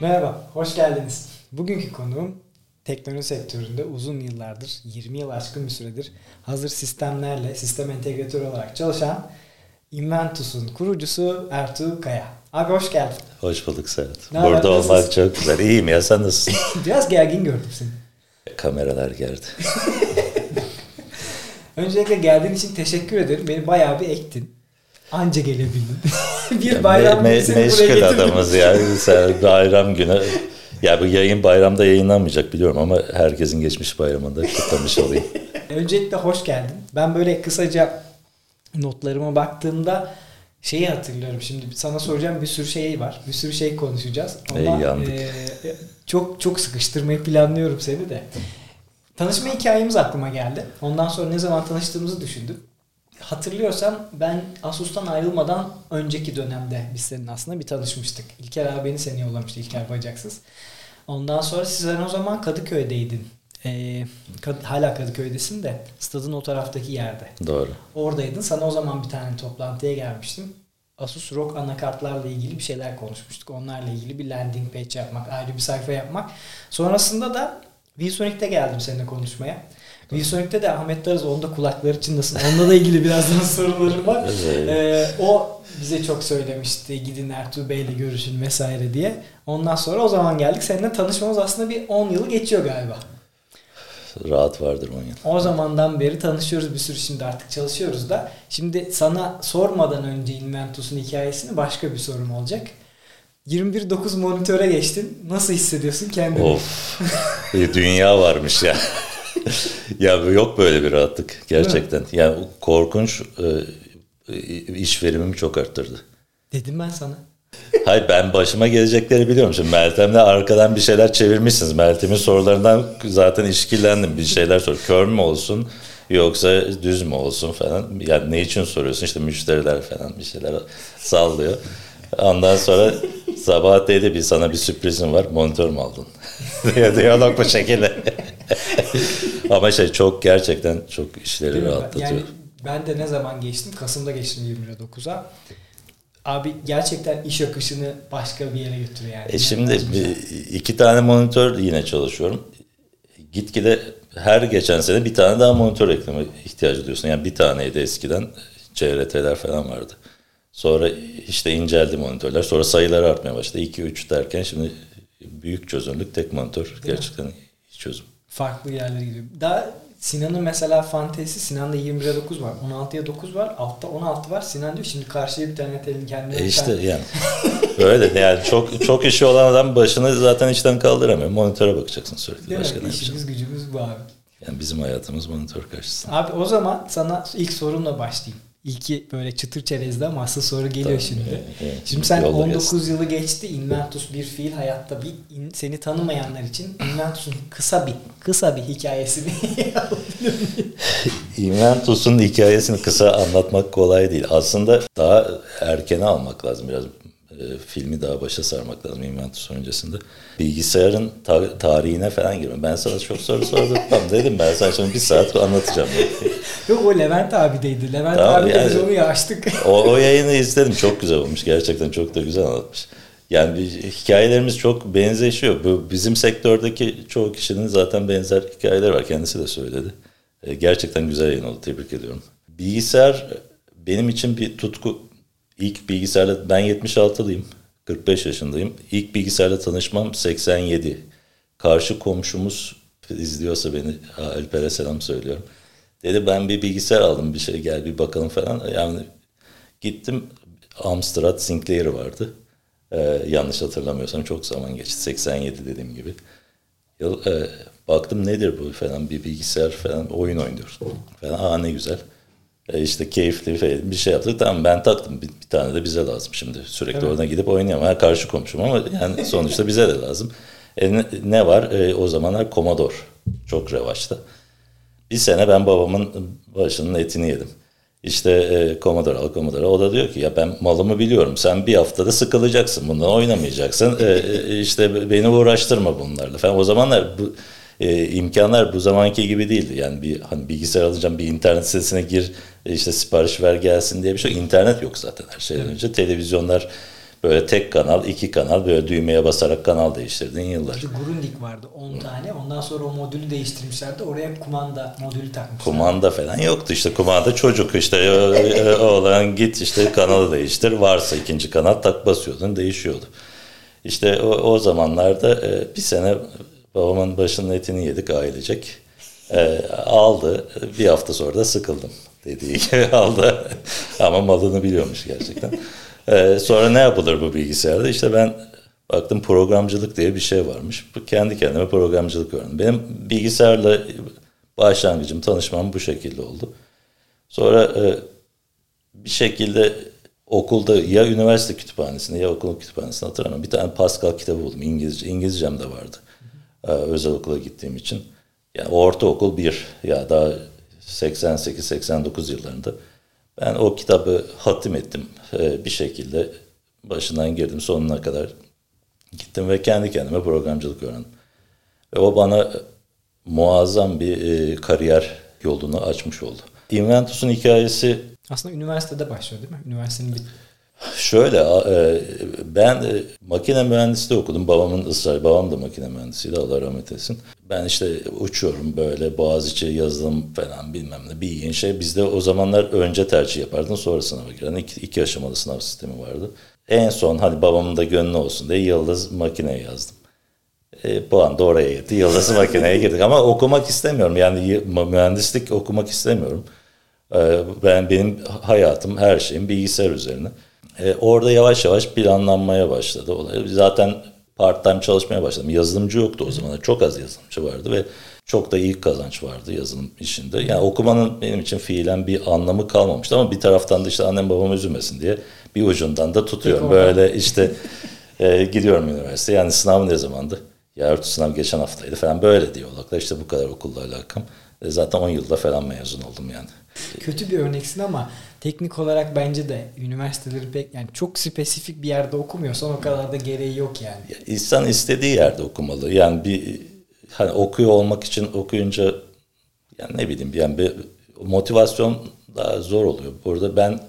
Merhaba, hoş geldiniz. Bugünkü konuğum teknoloji sektöründe uzun yıllardır, 20 yıl aşkın bir süredir hazır sistemlerle sistem entegratörü olarak çalışan Inventus'un kurucusu Ertuğ Kaya. Abi hoş geldin. Hoş bulduk Serhat. Ne Burada nasılsın? olmak çok güzel. İyiyim ya sen nasılsın? Biraz gergin gördüm seni. Kameralar geldi. Öncelikle geldiğin için teşekkür ederim. Beni bayağı bir ektin. Anca gelebildin. bir Me- bayram me- buraya meşgul adamız ya. Sen bayram günü. Ya bu yayın bayramda yayınlanmayacak biliyorum ama herkesin geçmiş bayramında kutlamış olayım. Öncelikle hoş geldin. Ben böyle kısaca notlarıma baktığımda şeyi hatırlıyorum. Şimdi sana soracağım bir sürü şey var. Bir sürü şey konuşacağız. Ama e, çok çok sıkıştırmayı planlıyorum seni de. Tanışma hikayemiz aklıma geldi. Ondan sonra ne zaman tanıştığımızı düşündüm. Hatırlıyorsan ben Asus'tan ayrılmadan önceki dönemde biz seninle aslında bir tanışmıştık. İlker abi beni seni yollamıştı İlker Bacaksız. Ondan sonra sen o zaman Kadıköy'deydin. Ee, Kad- hala Kadıköy'desin de stadın o taraftaki yerde. Doğru. Oradaydın. Sana o zaman bir tane toplantıya gelmiştim. Asus ROG anakartlarla ilgili bir şeyler konuşmuştuk. Onlarla ilgili bir landing page yapmak, ayrı bir sayfa yapmak. Sonrasında da VSonic'te geldim seninle konuşmaya. VSonic'te de Ahmet Darız onda kulakları çınlasın. Onunla da ilgili birazdan sorularım var. Ee, o bize çok söylemişti gidin Ertuğ Bey'le görüşün vesaire diye. Ondan sonra o zaman geldik. Seninle tanışmamız aslında bir 10 yılı geçiyor galiba. Rahat vardır 10 yıl. O zamandan beri tanışıyoruz bir sürü şimdi artık çalışıyoruz da. Şimdi sana sormadan önce Inventus'un hikayesini başka bir sorum olacak. 21.9 monitöre geçtin. Nasıl hissediyorsun kendini? Of. bir dünya varmış ya. ya yok böyle bir rahatlık gerçekten. Yani korkunç e, iş verimimi çok arttırdı. Dedim ben sana. Hayır ben başıma gelecekleri biliyorum. Şimdi Meltem'le arkadan bir şeyler çevirmişsiniz. Meltem'in sorularından zaten işkillendim. Bir şeyler sor. Kör mü olsun yoksa düz mü olsun falan. Yani ne için soruyorsun? İşte müşteriler falan bir şeyler sallıyor. Ondan sonra sabah dedi bir sana bir sürprizim var. Monitör mü aldın? diyalog bu şekilde. Ama şey çok gerçekten çok işleri Değil rahatlatıyor. Yani ben de ne zaman geçtim? Kasım'da geçtim 21.9'a. Abi gerçekten iş akışını başka bir yere götürüyor yani. E şimdi bir- iki tane monitör yine çalışıyorum. Gitgide her geçen sene bir tane daha monitör ekleme ihtiyacı duyuyorsun. Yani bir taneydi eskiden CRT'ler falan vardı. Sonra işte inceldi monitörler. Sonra sayılar artmaya başladı. 2-3 derken şimdi büyük çözünürlük tek monitör. Gerçekten iyi çözüm. farklı yerlere gidiyor. Daha Sinan'ın mesela fantezisi Sinan'da 21'e 9 var. 16'ya 9 var. Altta 16 var. Sinan diyor şimdi karşıya bir tane telin kendine. E işte tane- yani öyle yani çok çok işi olan adam başını zaten işten kaldıramıyor. Monitöre bakacaksın sürekli. Değil Başka ne mi? yapacaksın? İşimiz gücümüz bu abi. Yani bizim hayatımız monitör karşısında. Abi o zaman sana ilk sorumla başlayayım. İlki böyle çıtır çerezli ama asıl soru geliyor Tamam, şimdi. evet, evet. Şimdi sen Yolla 19 gelsin. yılı geçti. Inventus bir fiil hayatta bir in- seni tanımayanlar için Inventus'un kısa bir kısa bir hikayesini Inventus'un hikayesini kısa anlatmak kolay değil. Aslında daha erkene almak lazım biraz. E, filmi daha başa sarmak lazım Inventus öncesinde. Bilgisayarın ta- tarihine falan girme. Ben sana çok soru sordurtmam dedim. Ben sana şimdi bir saat anlatacağım. Yok o Levent abideydi. Levent Tamam, abi de biz yani- onu yaştık. O, o yayını izledim. Çok güzel olmuş. Gerçekten çok da güzel anlatmış. Yani bir- hikayelerimiz çok benzeşiyor. Bu bizim sektördeki çoğu kişinin zaten benzer hikayeleri var. Kendisi de söyledi. E, Gerçekten güzel yayın oldu. Tebrik ediyorum. Bilgisayar benim için bir tutku. İlk bilgisayarla ben 76'lıyım. 45 yaşındayım. İlk bilgisayarla tanışmam 87. Karşı komşumuz izliyorsa beni Alper'e selam söylüyorum. Dedi ben bir bilgisayar aldım bir şey gel bir bakalım falan. Yani gittim Amstrad Sinclair vardı. Ee, yanlış hatırlamıyorsam çok zaman geçti. 87 dediğim gibi. Yıl- e, baktım nedir bu falan bir bilgisayar falan oyun oynuyoruz. Falan aa ne güzel. E, işte keyifli falan bir şey yaptık. Tamam ben taktım. Bir, bir tane de bize lazım şimdi. Sürekli Evet. oradan gidip oynayamam. Ha, karşı komşum ama yani sonuçta bize de lazım. E, ne, ne var? E, o zamanlar Commodore çok revaçta. Bir sene ben babamın başının etini yedim. İşte e, Commodore al Commodore. O da diyor ki ya ben malımı biliyorum. Sen bir haftada sıkılacaksın. Bundan oynamayacaksın. E, e, işte beni uğraştırma bunlarla falan. O zamanlar bu e, imkanlar bu zamanki gibi değildi. Yani bir hani bilgisayar alacağım bir internet sitesine gir işte sipariş ver gelsin diye bir şey. yok. İnternet yok zaten her şeyden önce. Televizyonlar Böyle tek kanal, iki kanal böyle düğmeye basarak kanal değiştirdin yıllar. İşte Grundig vardı 10 tane. Ondan sonra o modülü değiştirmişlerdi. Oraya kumanda modülü takmışlar. Kumanda falan yoktu işte kumanda çocuk işte e, e, oğlan git işte kanalı değiştir varsa ikinci kanal tak basıyordun değişiyordu. İşte o, o zamanlarda e, bir sene babamın başının etini yedik ailecek. E, aldı bir hafta sonra da sıkıldım dediği gibi aldı ama malını biliyormuş gerçekten. E, sonra ne yapılır bu bilgisayarda işte ben baktım programcılık diye bir şey varmış. Kendi kendime programcılık öğrendim. Benim bilgisayarla başlangıcım tanışmam bu şekilde oldu. Sonra e, bir şekilde okulda ya üniversite kütüphanesinde ya okul kütüphanesinde hatırlamıyorum. Bir tane Pascal kitabı buldum İngilizce. İngilizcem de vardı. E, özel okula gittiğim için. Yani ortaokul bir ya daha 88-89 yıllarında. Ben o kitabı hatim ettim. E, bir şekilde başından girdim sonuna kadar gittim ve kendi kendime programcılık öğrendim. Ve o bana muazzam bir e, kariyer yolunu açmış oldu. Inventus'un hikayesi aslında üniversitede başlıyor değil mi? Üniversitenin bir Şöyle e, ben e, makine mühendisliği okudum. Babamın ısrarı, babam da makine mühendisiydi Allah rahmet etsin. Ben işte uçuyorum böyle Boğaziçi yazılım falan bilmem ne bir yeni şey. Bizde o zamanlar önce tercih yapardın sonra sınava giren iki, iki aşamalı sınav sistemi vardı. En son hani babamın da gönlü olsun diye Yıldız makineye yazdım. E, puan da oraya gitti. Yıldız makineye girdik ama okumak istemiyorum. Yani mühendislik okumak istemiyorum. E, ben benim hayatım her şeyim bilgisayar üzerine. E, orada yavaş yavaş planlanmaya başladı olay. Zaten part time çalışmaya başladım. Yazılımcı yoktu o zaman. Çok az yazılımcı vardı ve çok da iyi kazanç vardı yazılım işinde. Yani okumanın benim için fiilen bir anlamı kalmamıştı ama bir taraftan da işte annem babam üzülmesin diye bir ucundan da tutuyorum. Böyle işte e, gidiyorum üniversiteye. Yani sınav ne zamandı? Ya örtü sınav geçen haftaydı falan böyle diyaloglar. İşte bu kadar okulla alakam. E, zaten 10 yılda falan mezun oldum yani. Kötü bir örneksin ama teknik olarak bence de üniversiteleri pek yani çok spesifik bir yerde okumuyorsan o kadar da gereği yok yani. Ya insan istediği yerde okumalı. Yani bir hani okuyor olmak için okuyunca yani ne bileyim yani bir motivasyon daha zor oluyor. Burada ben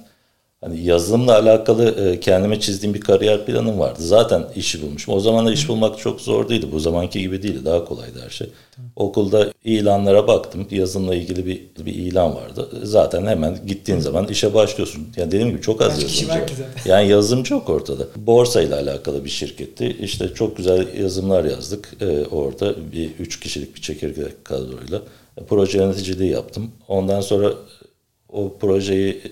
Hani yazılımla alakalı e, kendime çizdiğim bir kariyer planım vardı. Zaten işi bulmuşum. O zaman da iş bulmak çok zor değildi. Bu zamanki gibi değildi. Daha kolaydı her şey. Okulda ilanlara baktım. Yazılımla ilgili bir, bir ilan vardı. Zaten hemen gittiğin zaman işe başlıyorsun. Yani dediğim gibi çok az yazılımcı var. Yani yazılımcı yok ortada. Borsa ile alakalı bir şirketti. İşte çok güzel yazılımlar yazdık. Ee, orada bir üç kişilik bir çekirdek kadroyla. Proje yöneticiliği yaptım. Ondan sonra o projeyi e,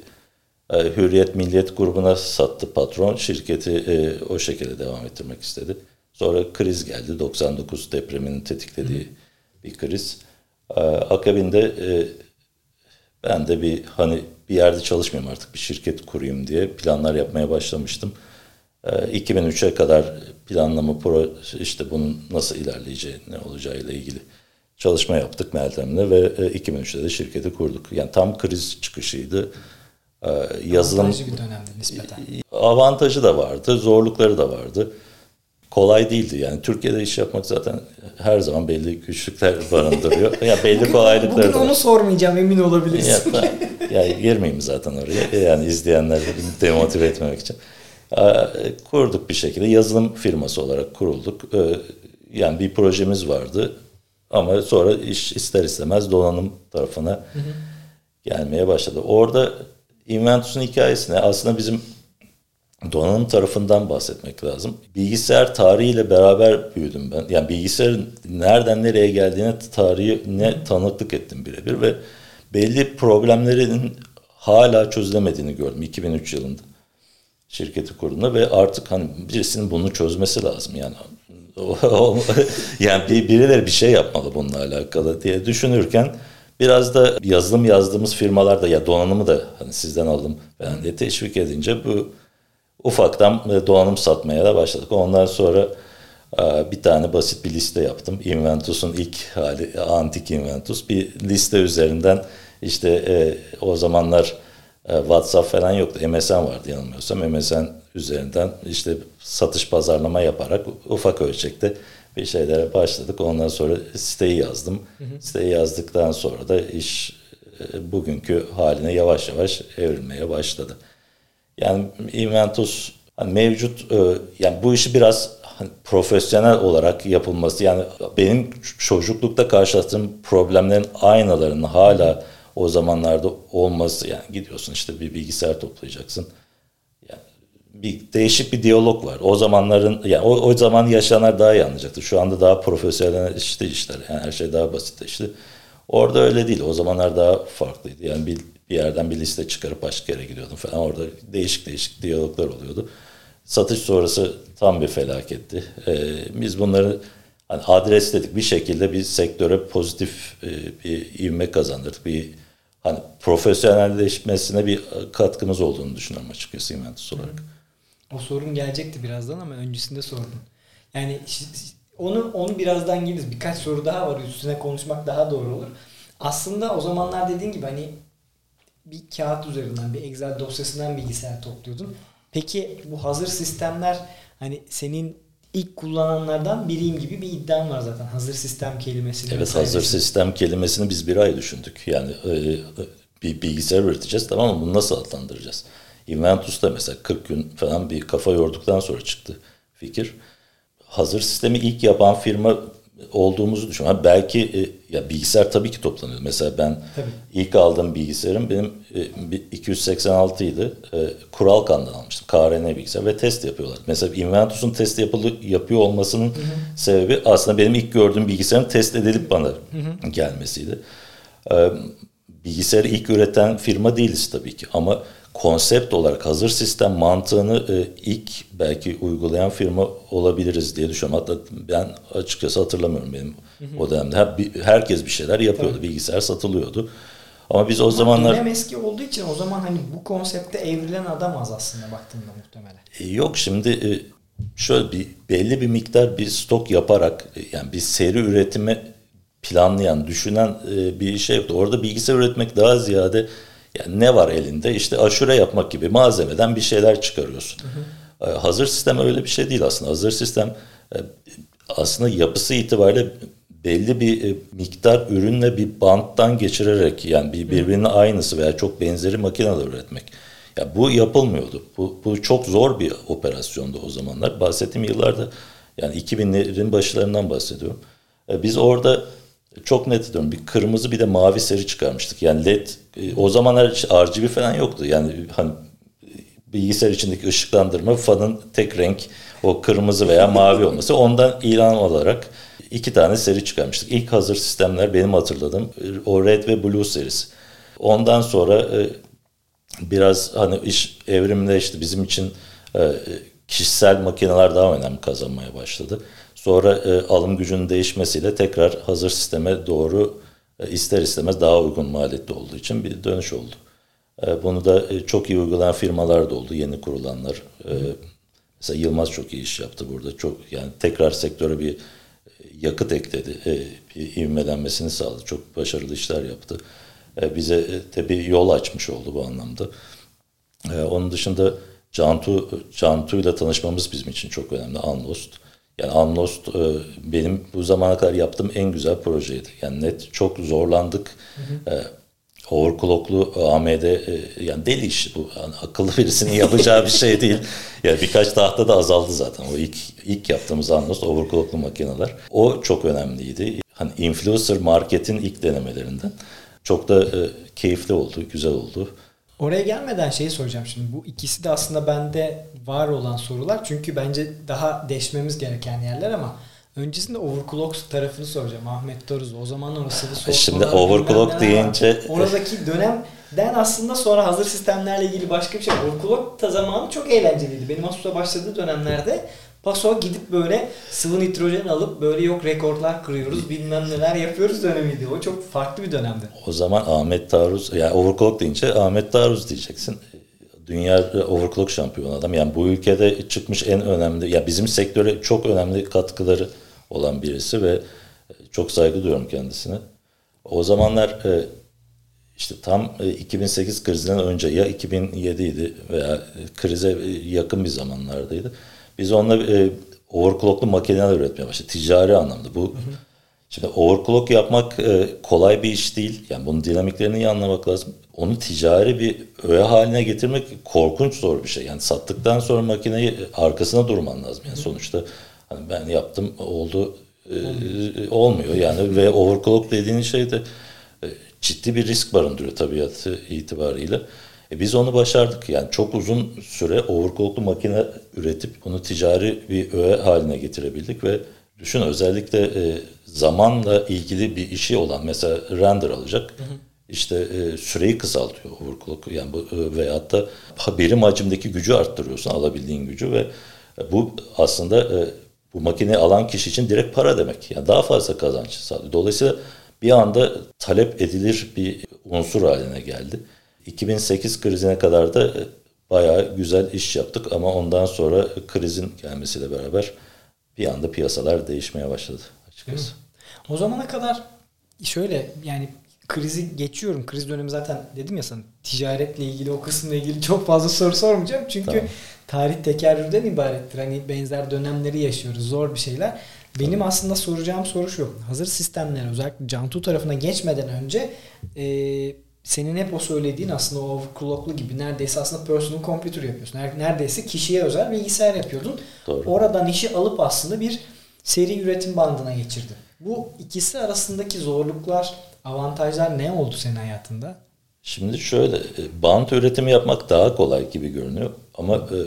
Hürriyet Milliyet grubuna sattı patron. Şirketi e, o şekilde devam ettirmek istedi. Sonra kriz geldi. 99 depreminin tetiklediği Hı. bir kriz. E, akabinde e, ben de bir hani bir yerde çalışmayayım artık bir şirket kurayım diye planlar yapmaya başlamıştım. E, 2003'e kadar planlama pro işte bunun nasıl ilerleyeceği ne olacağı ile ilgili çalışma yaptık Meltem'le ve e, 2003'te de şirketi kurduk. Yani tam kriz çıkışıydı. Ee, yazılım avantajı bir dönemde nispeten. Avantajı da vardı, zorlukları da vardı. Kolay değildi yani. Türkiye'de iş yapmak zaten her zaman belli güçlükler barındırıyor. ya belli bugün, kolaylıkları Bugün onu sormayacağım emin olabilirsin. ya, ya girmeyeyim zaten oraya. Yani izleyenleri demotive etmemek için. Kurduk bir şekilde. Yazılım firması olarak kurulduk. Ee, yani bir projemiz vardı. Ama sonra iş ister istemez donanım tarafına hı hı. gelmeye başladı. Orada Inventus'un hikayesine aslında bizim donanım tarafından bahsetmek lazım. Bilgisayar tarihiyle beraber büyüdüm ben. Yani bilgisayarın nereden nereye geldiğine tarihi ne tanıklık ettim birebir ve belli problemlerin hala çözülemediğini gördüm 2003 yılında şirketi kurduğumda ve artık hani birisinin bunu çözmesi lazım yani yani birileri bir şey yapmalı bununla alakalı diye düşünürken Biraz da yazılım yazdığımız firmalarda ya donanımı da hani sizden aldım ben diye teşvik edince bu ufaktan donanım satmaya da başladık. Ondan sonra e, bir tane basit bir liste yaptım. Inventus'un ilk hali, antik Inventus. Bir liste üzerinden işte e, o zamanlar e, WhatsApp falan yoktu. MSN vardı yanılmıyorsam. MSN üzerinden işte satış pazarlama yaparak ufak ölçekte bir şeylere başladık. Ondan sonra siteyi yazdım. Hı hı. Siteyi yazdıktan sonra da iş e, bugünkü haline yavaş yavaş evrilmeye başladı. Yani Inventus hani mevcut e, yani bu işi biraz hani profesyonel olarak yapılması yani benim çocuklukta karşılaştığım problemlerin aynalarının hala o zamanlarda olması yani gidiyorsun işte bir bilgisayar toplayacaksın. Bir değişik bir diyalog var. O zamanların yani o, o zaman yaşayanlar daha iyi anlayacaktır. Şu anda daha profesyonel işte işler. Yani her şey daha basitleşti. Orada öyle değil. O zamanlar daha farklıydı. Yani bir, bir yerden bir liste çıkarıp başka yere gidiyordum falan. Orada değişik değişik diyaloglar oluyordu. Satış sonrası tam bir felaketti. Ee, biz bunları hani adresledik bir şekilde bir sektöre pozitif e, bir ivme kazandırdık. Bir hani profesyonelleşmesine bir katkımız olduğunu düşünüyorum açıkçası Inventus olarak. O sorun gelecekti birazdan ama öncesinde sordum. Yani onu onu birazdan geliriz. Birkaç soru daha var üstüne konuşmak daha doğru olur. Aslında o zamanlar dediğin gibi hani bir kağıt üzerinden bir Excel dosyasından bilgisayar topluyordun. Peki bu hazır sistemler hani senin ilk kullananlardan biriyim gibi bir iddiam var zaten. Hazır sistem kelimesini. Evet hazır sistem kelimesini biz bir ay düşündük. Yani e, e, bir bilgisayar üreteceğiz tamam mı? Bunu nasıl adlandıracağız? Inventus'ta mesela 40 gün falan bir kafa yorduktan sonra çıktı fikir. Hazır sistemi ilk yapan firma olduğumuzu düşünüyorum. Belki e, ya bilgisayar tabii ki toplanıyor. Mesela ben tabii. ilk aldığım bilgisayarım benim e, 286 idi. E, Kuralkan'dan almıştım. KRN bilgisayar ve test yapıyorlar. Mesela Inventus'un test yapılı, yapıyor olmasının hı hı. sebebi aslında benim ilk gördüğüm bilgisayarın test edilip bana hı hı. gelmesiydi. E, bilgisayarı ilk üreten firma değiliz tabii ki ama konsept olarak hazır sistem mantığını e, ilk belki uygulayan firma olabiliriz diye düşünüyorum. Hatta ben açıkçası hatırlamıyorum benim hı hı. o dönemde. Her, herkes bir şeyler yapıyordu. Tabii. Bilgisayar satılıyordu. Ama biz o Ama zamanlar... Dönem eski olduğu için o zaman hani bu konsepte evrilen adam az aslında baktığında muhtemelen. E, yok şimdi e, şöyle bir belli bir miktar bir stok yaparak e, yani bir seri üretimi planlayan, düşünen e, bir şey yoktu. Orada bilgisayar üretmek daha ziyade yani ne var elinde? İşte aşure yapmak gibi malzemeden bir şeyler çıkarıyorsun. Hı hı. Ee, hazır sistem öyle bir şey değil aslında. Hazır sistem e, aslında yapısı itibariyle belli bir e, miktar ürünle bir banttan geçirerek yani bir birbirinin aynısı veya çok benzeri makineler üretmek. Ya bu yapılmıyordu. Bu, bu çok zor bir operasyondu o zamanlar. Bahsettiğim yıllarda yani 2000'lerin başlarından bahsediyorum. E, biz orada çok net ediyorum. Bir kırmızı bir de mavi seri çıkarmıştık. Yani led e, o zamanlar RGB falan yoktu. Yani hani bilgisayar içindeki ışıklandırma fanın tek renk o kırmızı veya mavi olması. Ondan ilan olarak iki tane seri çıkarmıştık. İlk hazır sistemler benim hatırladığım o Red ve Blue serisi. Ondan sonra e, biraz hani iş evrimleşti. Bizim için e, kişisel makineler daha önemli kazanmaya başladı. Sonra e, alım gücünün değişmesiyle tekrar hazır sisteme doğru e, ister istemez daha uygun maliyetli olduğu için bir dönüş oldu. E, bunu da e, çok iyi uygulayan firmalar da oldu, yeni kurulanlar. E, mesela Yılmaz çok iyi iş yaptı burada. Çok yani tekrar sektöre bir e, yakıt ekledi, e, bir ivmelenmesini sağladı. Çok başarılı işler yaptı. E, bize e, tabii yol açmış oldu bu anlamda. E, onun dışında Cantu Cantu ile tanışmamız bizim için çok önemli. Anlost. Yani Unlost e, benim bu zamana kadar yaptığım en güzel projeydi. Yani net çok zorlandık. Hı hı. E, overclocklu AMD e, yani deli iş bu. Yani akıllı birisinin yapacağı bir şey değil. Yani birkaç tahta da azaldı zaten. O ilk ilk yaptığımız Unlost overclocklu makineler. O çok önemliydi. Hani influencer marketin ilk denemelerinden. Çok da keyifli oldu, güzel oldu. Oraya gelmeden şeyi soracağım şimdi. Bu ikisi de aslında bende var olan sorular. Çünkü bence daha deşmemiz gereken yerler ama öncesinde overclock tarafını soracağım. Ahmet Toruz o zaman o sıvı Şimdi overclock deyince oradaki dönemden aslında sonra hazır sistemlerle ilgili başka bir şey. Overclock da zamanı çok eğlenceliydi. Benim Asus'a başladığı dönemlerde Paso gidip böyle sıvı nitrojen alıp böyle yok rekorlar kırıyoruz bilmem neler yapıyoruz dönemiydi. O çok farklı bir dönemdi. O zaman Ahmet Taruz yani overclock deyince Ahmet Taruz diyeceksin. Dünya overclock şampiyonu adam. Yani bu ülkede çıkmış en önemli ya bizim sektöre çok önemli katkıları olan birisi ve çok saygı duyuyorum kendisine. O zamanlar e, işte tam 2008 e, krizinden önce ya 2007 idi veya krize yakın bir zamanlardaydı. Biz onunla e, overclocklu makineler üretmeye başladık. Ticari anlamda. Bu hı hı. Şimdi overclock yapmak e, kolay bir iş değil. Yani bunun dinamiklerini iyi anlamak lazım. Onu ticari bir öğe haline getirmek korkunç zor bir şey. Yani sattıktan sonra makineyi arkasına durman lazım. Yani sonuçta hani ben yaptım oldu e, olmuyor. Yani ve overclock dediğin şey de e, ciddi bir risk barındırıyor tabiatı itibariyle. E biz onu başardık. Yani çok uzun süre overclocklu makine üretip bunu ticari bir öğe haline getirebildik ve düşün özellikle e, zamanla ilgili bir işi olan mesela render alacak. Hı hı. İşte e, süreyi kısaltıyor overclock yani bu e, veyahut da birim hacimdeki gücü arttırıyorsun alabildiğin gücü ve e, bu aslında e, bu makineyi alan kişi için direkt para demek. Yani daha fazla kazanç sağlıyor. Dolayısıyla bir anda talep edilir bir unsur haline geldi. 2008 krizine kadar da e, bayağı güzel iş yaptık ama ondan sonra krizin gelmesiyle beraber bir anda piyasalar değişmeye başladı açıkçası. O zamana kadar şöyle yani krizi geçiyorum. Kriz dönemi zaten dedim ya sana ticaretle ilgili o kısımla ilgili çok fazla soru sormayacağım. Çünkü tamam. tarih tekerrürden ibarettir. Hani benzer dönemleri yaşıyoruz. Zor bir şeyler. Benim tamam. aslında soracağım soru şu. Hazır sistemler özellikle Cantu tarafına geçmeden önce e, senin hep o söylediğin aslında o overclocklu gibi neredeyse aslında personal computer yapıyorsun. Neredeyse kişiye özel bilgisayar yapıyordun. Doğru. Oradan işi alıp aslında bir seri üretim bandına geçirdin. Bu ikisi arasındaki zorluklar, avantajlar ne oldu senin hayatında? Şimdi şöyle, e, bant üretimi yapmak daha kolay gibi görünüyor. Ama e,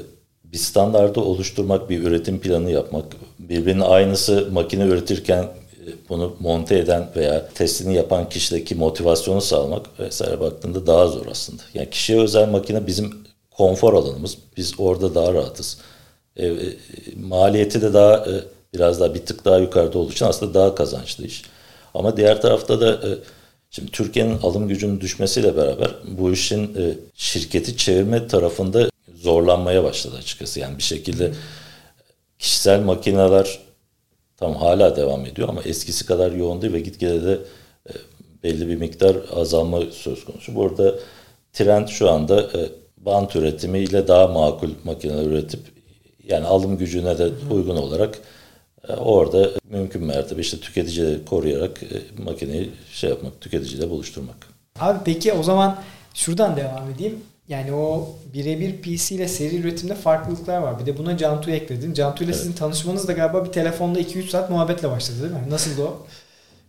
bir standardı oluşturmak, bir üretim planı yapmak, birbirinin aynısı makine üretirken bunu monte eden veya testini yapan kişideki motivasyonu sağlamak vesaire baktığında daha zor aslında. Yani kişiye özel makine bizim konfor alanımız. Biz orada daha rahatız. E, e, maliyeti de daha e, biraz daha bir tık daha yukarıda olduğu için aslında daha kazançlı iş. Ama diğer tarafta da e, şimdi Türkiye'nin alım gücünün düşmesiyle beraber bu işin e, şirketi çevirme tarafında zorlanmaya başladı açıkçası. Yani bir şekilde kişisel makineler Tam hala devam ediyor ama eskisi kadar yoğun değil ve gitgide de e, belli bir miktar azalma söz konusu. Burada trend şu anda e, bant üretimiyle daha makul makineler üretip yani alım gücüne de uygun olarak e, orada mümkün mertebe işte tüketicileri koruyarak makineyi şey yapmak, tüketiciyle buluşturmak. Abi peki o zaman şuradan devam edeyim. Yani o birebir PC ile seri üretimde farklılıklar var. Bir de buna Cantu'yu ekledin. Cantu ile evet. sizin tanışmanız da galiba bir telefonda 2-3 saat muhabbetle başladı değil mi? Nasıldı o?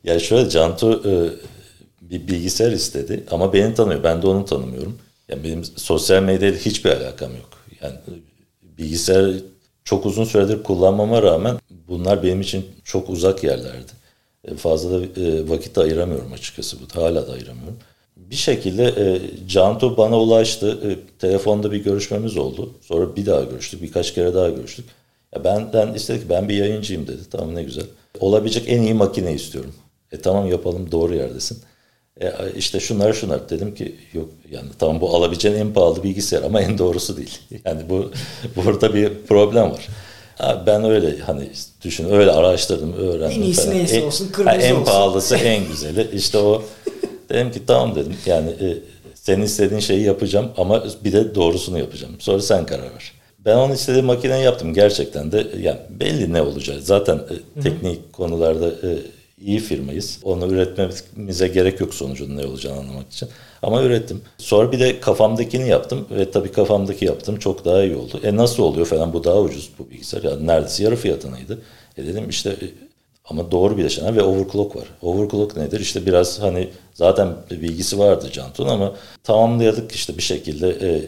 Yani şöyle Cantu e, bir bilgisayar istedi ama beni tanıyor. Ben de onu tanımıyorum. Yani benim sosyal medyayla hiçbir alakam yok. Yani bilgisayar çok uzun süredir kullanmama rağmen bunlar benim için çok uzak yerlerdi. E, fazla da e, vakit ayıramıyorum açıkçası. Hala da ayıramıyorum bir şekilde e, Cantu bana ulaştı. E, telefonda bir görüşmemiz oldu. Sonra bir daha görüştük. Birkaç kere daha görüştük. Ya benden istedi ki ben bir yayıncıyım dedi. Tamam ne güzel. Olabilecek en iyi makine istiyorum. E tamam yapalım doğru yerdesin. E, işte şunlar şunlar dedim ki yok yani tamam bu alabileceğin en pahalı bilgisayar ama en doğrusu değil. Yani bu burada bir problem var. Ha, ben öyle hani düşün öyle araştırdım öğrendim. En iyisi neyse en, olsun kırmızı en olsun. En pahalısı en güzeli işte o Dedim ki tamam dedim yani e, senin istediğin şeyi yapacağım ama bir de doğrusunu yapacağım. Sonra sen karar ver. Ben onun istediği makineyi yaptım gerçekten de yani belli ne olacak. Zaten e, teknik Hı-hı. konularda e, iyi firmayız. Onu üretmemize gerek yok sonucunun ne olacağını anlamak için. Ama ürettim. Sonra bir de kafamdakini yaptım ve tabii kafamdaki yaptım çok daha iyi oldu. E nasıl oluyor falan bu daha ucuz bu bilgisayar. Yani neredeyse yarı fiyatınaydı. E dedim işte e, ama doğru bileşenler ve overclock var. Overclock nedir? İşte biraz hani zaten bilgisi vardı Cantu'nun ama tamamlayadık işte bir şekilde e,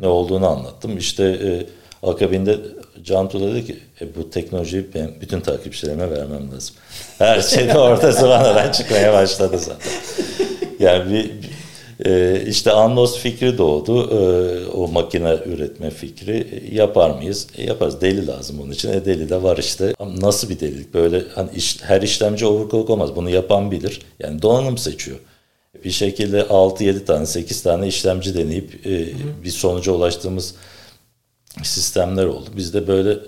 ne olduğunu anlattım. İşte e, akabinde Cantu dedi ki e, bu teknolojiyi ben bütün takipçilerime vermem lazım. Her şey de orta zamanlardan çıkmaya başladı zaten. Yani bir, e, işte Anlos fikri doğdu. E, o makine üretme fikri. E, yapar mıyız? E, yaparız. Deli lazım onun için. E, deli de var işte. Ama nasıl bir delilik? Böyle hani iş, her işlemci overclock olmaz. Bunu yapan bilir. Yani donanım seçiyor. Bir şekilde 6-7 tane 8 tane işlemci deneyip e, bir sonuca ulaştığımız sistemler oldu. Biz de böyle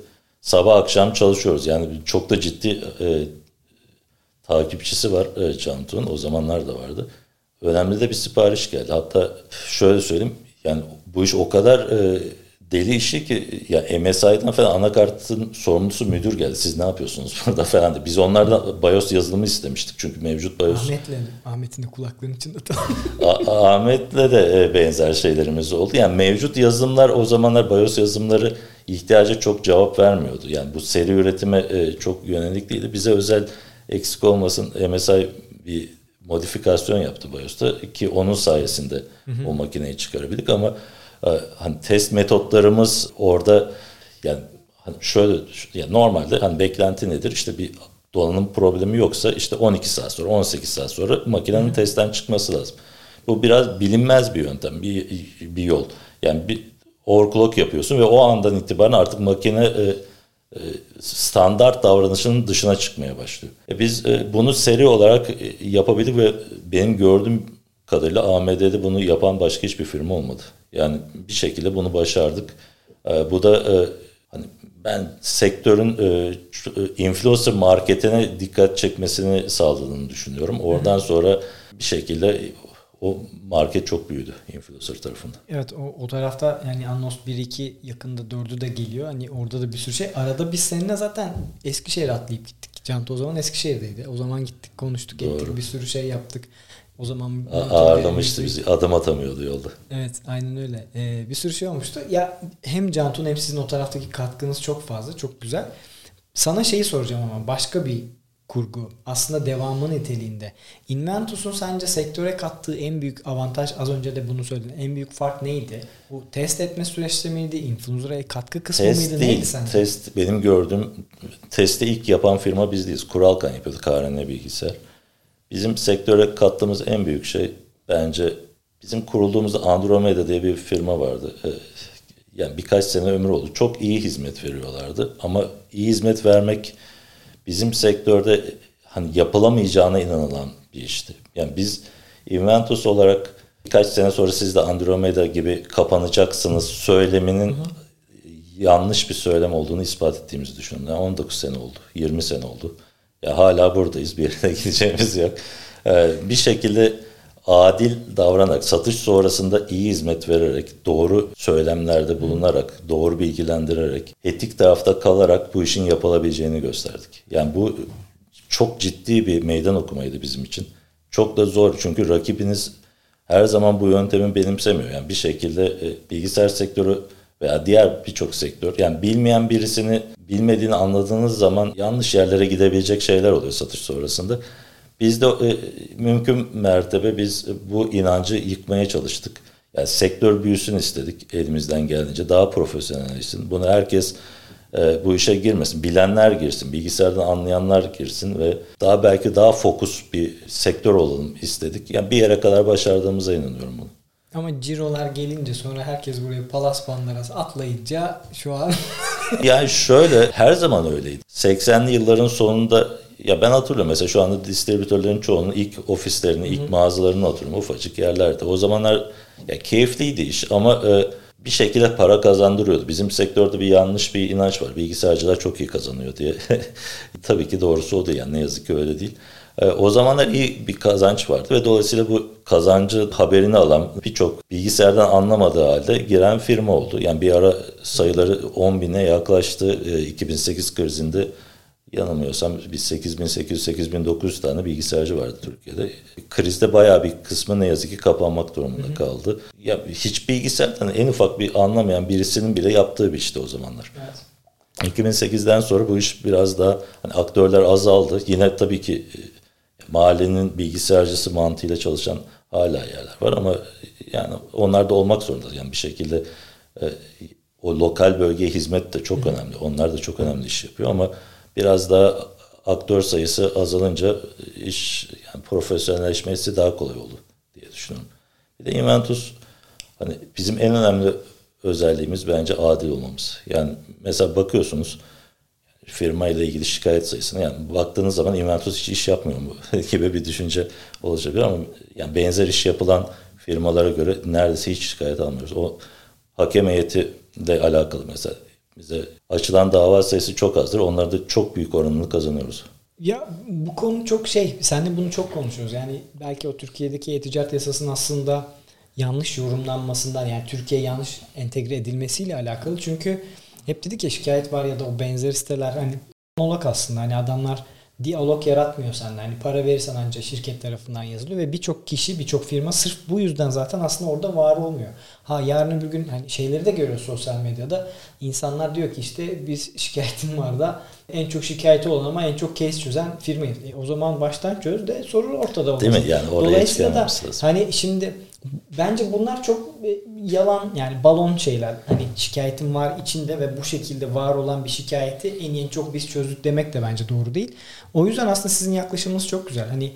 sabah akşam çalışıyoruz. Yani çok da ciddi e, takipçisi var e, Cantu'nun. O zamanlar da vardı önemli de bir sipariş geldi. Hatta şöyle söyleyeyim yani bu iş o kadar e, deli işi ki ya MSI'dan falan anakartın sorumlusu müdür geldi. Siz ne yapıyorsunuz burada falan diye. Biz onlardan BIOS yazılımı istemiştik. Çünkü mevcut BIOS... Ahmet'le Ahmet'in de kulaklığın içinde Ahmet'le de e, benzer şeylerimiz oldu. Yani mevcut yazılımlar o zamanlar BIOS yazılımları ihtiyaca çok cevap vermiyordu. Yani bu seri üretime e, çok yönelik değildi. Bize özel eksik olmasın MSI bir modifikasyon yaptı BIOS'ta ki onun sayesinde hı hı. o makineyi çıkarabildik ama e, hani test metotlarımız orada yani hani şöyle yani normalde hani beklenti nedir? İşte bir donanım problemi yoksa işte 12 saat sonra 18 saat sonra makinenin hı. testten çıkması lazım. Bu biraz bilinmez bir yöntem, bir, bir yol. Yani bir overclock yapıyorsun ve o andan itibaren artık makine e, e, standart davranışının dışına çıkmaya başlıyor. E biz e, bunu seri olarak yapabildik ve benim gördüğüm kadarıyla AMD'de bunu yapan başka hiçbir firma olmadı. Yani bir şekilde bunu başardık. Bu da hani ben sektörün influencer marketine dikkat çekmesini sağladığını düşünüyorum. Oradan sonra bir şekilde o market çok büyüdü influencer tarafında. Evet o, o tarafta yani Annos 1-2 yakında 4'ü de geliyor. Hani orada da bir sürü şey. Arada biz seninle zaten Eskişehir atlayıp gittik. Canto o zaman Eskişehir'deydi. O zaman gittik konuştuk Doğru. ettik bir sürü şey yaptık. O zaman A- ağırlamıştı bizi. Adım atamıyordu yolda. Evet aynen öyle. Ee, bir sürü şey olmuştu. Ya hem Cantu'nun hem sizin o taraftaki katkınız çok fazla. Çok güzel. Sana şeyi soracağım ama başka bir kurgu aslında devamı niteliğinde. Inventus'un sence sektöre kattığı en büyük avantaj az önce de bunu söyledin. En büyük fark neydi? Bu test etme süreçte miydi? Influencer'a katkı kısmı test mıydı? Değil. Neydi sence? Test benim gördüğüm testi ilk yapan firma biz değiliz. Kuralkan yapıyordu KRN bilgisayar. Bizim sektöre kattığımız en büyük şey bence bizim kurulduğumuzda Andromeda diye bir firma vardı. Ee, yani birkaç sene ömür oldu. Çok iyi hizmet veriyorlardı ama iyi hizmet vermek bizim sektörde hani yapılamayacağına inanılan bir işti. Yani biz Inventus olarak birkaç sene sonra siz de Andromeda gibi kapanacaksınız söyleminin hı hı. yanlış bir söylem olduğunu ispat ettiğimizi düşünüyorum. Yani 19 sene oldu, 20 sene oldu. Ya hala buradayız, bir yere gideceğimiz yok. Ee, bir şekilde adil davranarak, satış sonrasında iyi hizmet vererek, doğru söylemlerde bulunarak, doğru bilgilendirerek, etik tarafta kalarak bu işin yapılabileceğini gösterdik. Yani bu çok ciddi bir meydan okumaydı bizim için. Çok da zor çünkü rakibiniz her zaman bu yöntemi benimsemiyor. Yani bir şekilde e, bilgisayar sektörü veya diğer birçok sektör yani bilmeyen birisini bilmediğini anladığınız zaman yanlış yerlere gidebilecek şeyler oluyor satış sonrasında. Biz de e, mümkün mertebe biz bu inancı yıkmaya çalıştık. Yani sektör büyüsün istedik elimizden geldiğince daha profesyonelleşsin. Bunu herkes e, bu işe girmesin. Bilenler girsin, bilgisayardan anlayanlar girsin ve daha belki daha fokus bir sektör olalım istedik. Yani bir yere kadar başardığımıza inanıyorum bunu. Ama cirolar gelince sonra herkes buraya palas bandaras atlayınca şu an... yani şöyle her zaman öyleydi. 80'li yılların sonunda ya ben hatırlıyorum mesela şu anda distribütörlerin çoğunun ilk ofislerini, ilk mağazalarını hatırlıyorum. Ufacık yerlerde. O zamanlar ya keyifliydi iş ama e, bir şekilde para kazandırıyordu. Bizim sektörde bir yanlış bir inanç var. Bilgisayarcılar çok iyi kazanıyor diye. Tabii ki doğrusu o değil. Yani ne yazık ki öyle değil. E, o zamanlar iyi bir kazanç vardı ve dolayısıyla bu kazancı haberini alan birçok bilgisayardan anlamadığı halde giren firma oldu. Yani bir ara sayıları 10 bine yaklaştı. E, 2008 krizinde yanılmıyorsam bir 8800-8900 tane bilgisayarcı vardı Türkiye'de. Krizde bayağı bir kısmı ne yazık ki kapanmak durumunda kaldı. Ya hiç bilgisayardan en ufak bir anlamayan birisinin bile yaptığı bir işti o zamanlar. Evet. 2008'den sonra bu iş biraz daha hani aktörler azaldı. Yine tabii ki e, mahallenin bilgisayarcısı mantığıyla çalışan hala yerler var ama yani onlar da olmak zorunda. Yani bir şekilde e, o lokal bölgeye hizmet de çok önemli. Onlar da çok önemli iş yapıyor ama biraz daha aktör sayısı azalınca iş yani profesyonelleşmesi daha kolay oldu diye düşünüyorum. Bir de Inventus hani bizim en önemli özelliğimiz bence adil olmamız. Yani mesela bakıyorsunuz firma ile ilgili şikayet sayısına yani baktığınız zaman Inventus hiç iş yapmıyor mu gibi bir düşünce olacak ama yani benzer iş yapılan firmalara göre neredeyse hiç şikayet almıyoruz. O hakem heyeti de alakalı mesela. Bize açılan dava sayısı çok azdır. Onlarda çok büyük oranını kazanıyoruz. Ya bu konu çok şey, senle bunu çok konuşuyoruz. Yani belki o Türkiye'deki e-ticaret yasasının aslında yanlış yorumlanmasından yani Türkiye yanlış entegre edilmesiyle alakalı. Çünkü hep dedik ya şikayet var ya da o benzer siteler hani monolog aslında hani adamlar diyalog yaratmıyor senden. Hani para verirsen ancak şirket tarafından yazılıyor ve birçok kişi, birçok firma sırf bu yüzden zaten aslında orada var olmuyor. Ha yarın bir gün hani şeyleri de görüyoruz sosyal medyada. İnsanlar diyor ki işte biz şikayetim var da en çok şikayeti olan ama en çok case çözen firmayız. E, o zaman baştan çöz de sorun ortada olacak. Değil mi? Yani oraya Dolayısıyla da hani şimdi bence bunlar çok e, yalan yani balon şeyler. Hani şikayetim var içinde ve bu şekilde var olan bir şikayeti en en çok biz çözdük demek de bence doğru değil. O yüzden aslında sizin yaklaşımınız çok güzel. Hani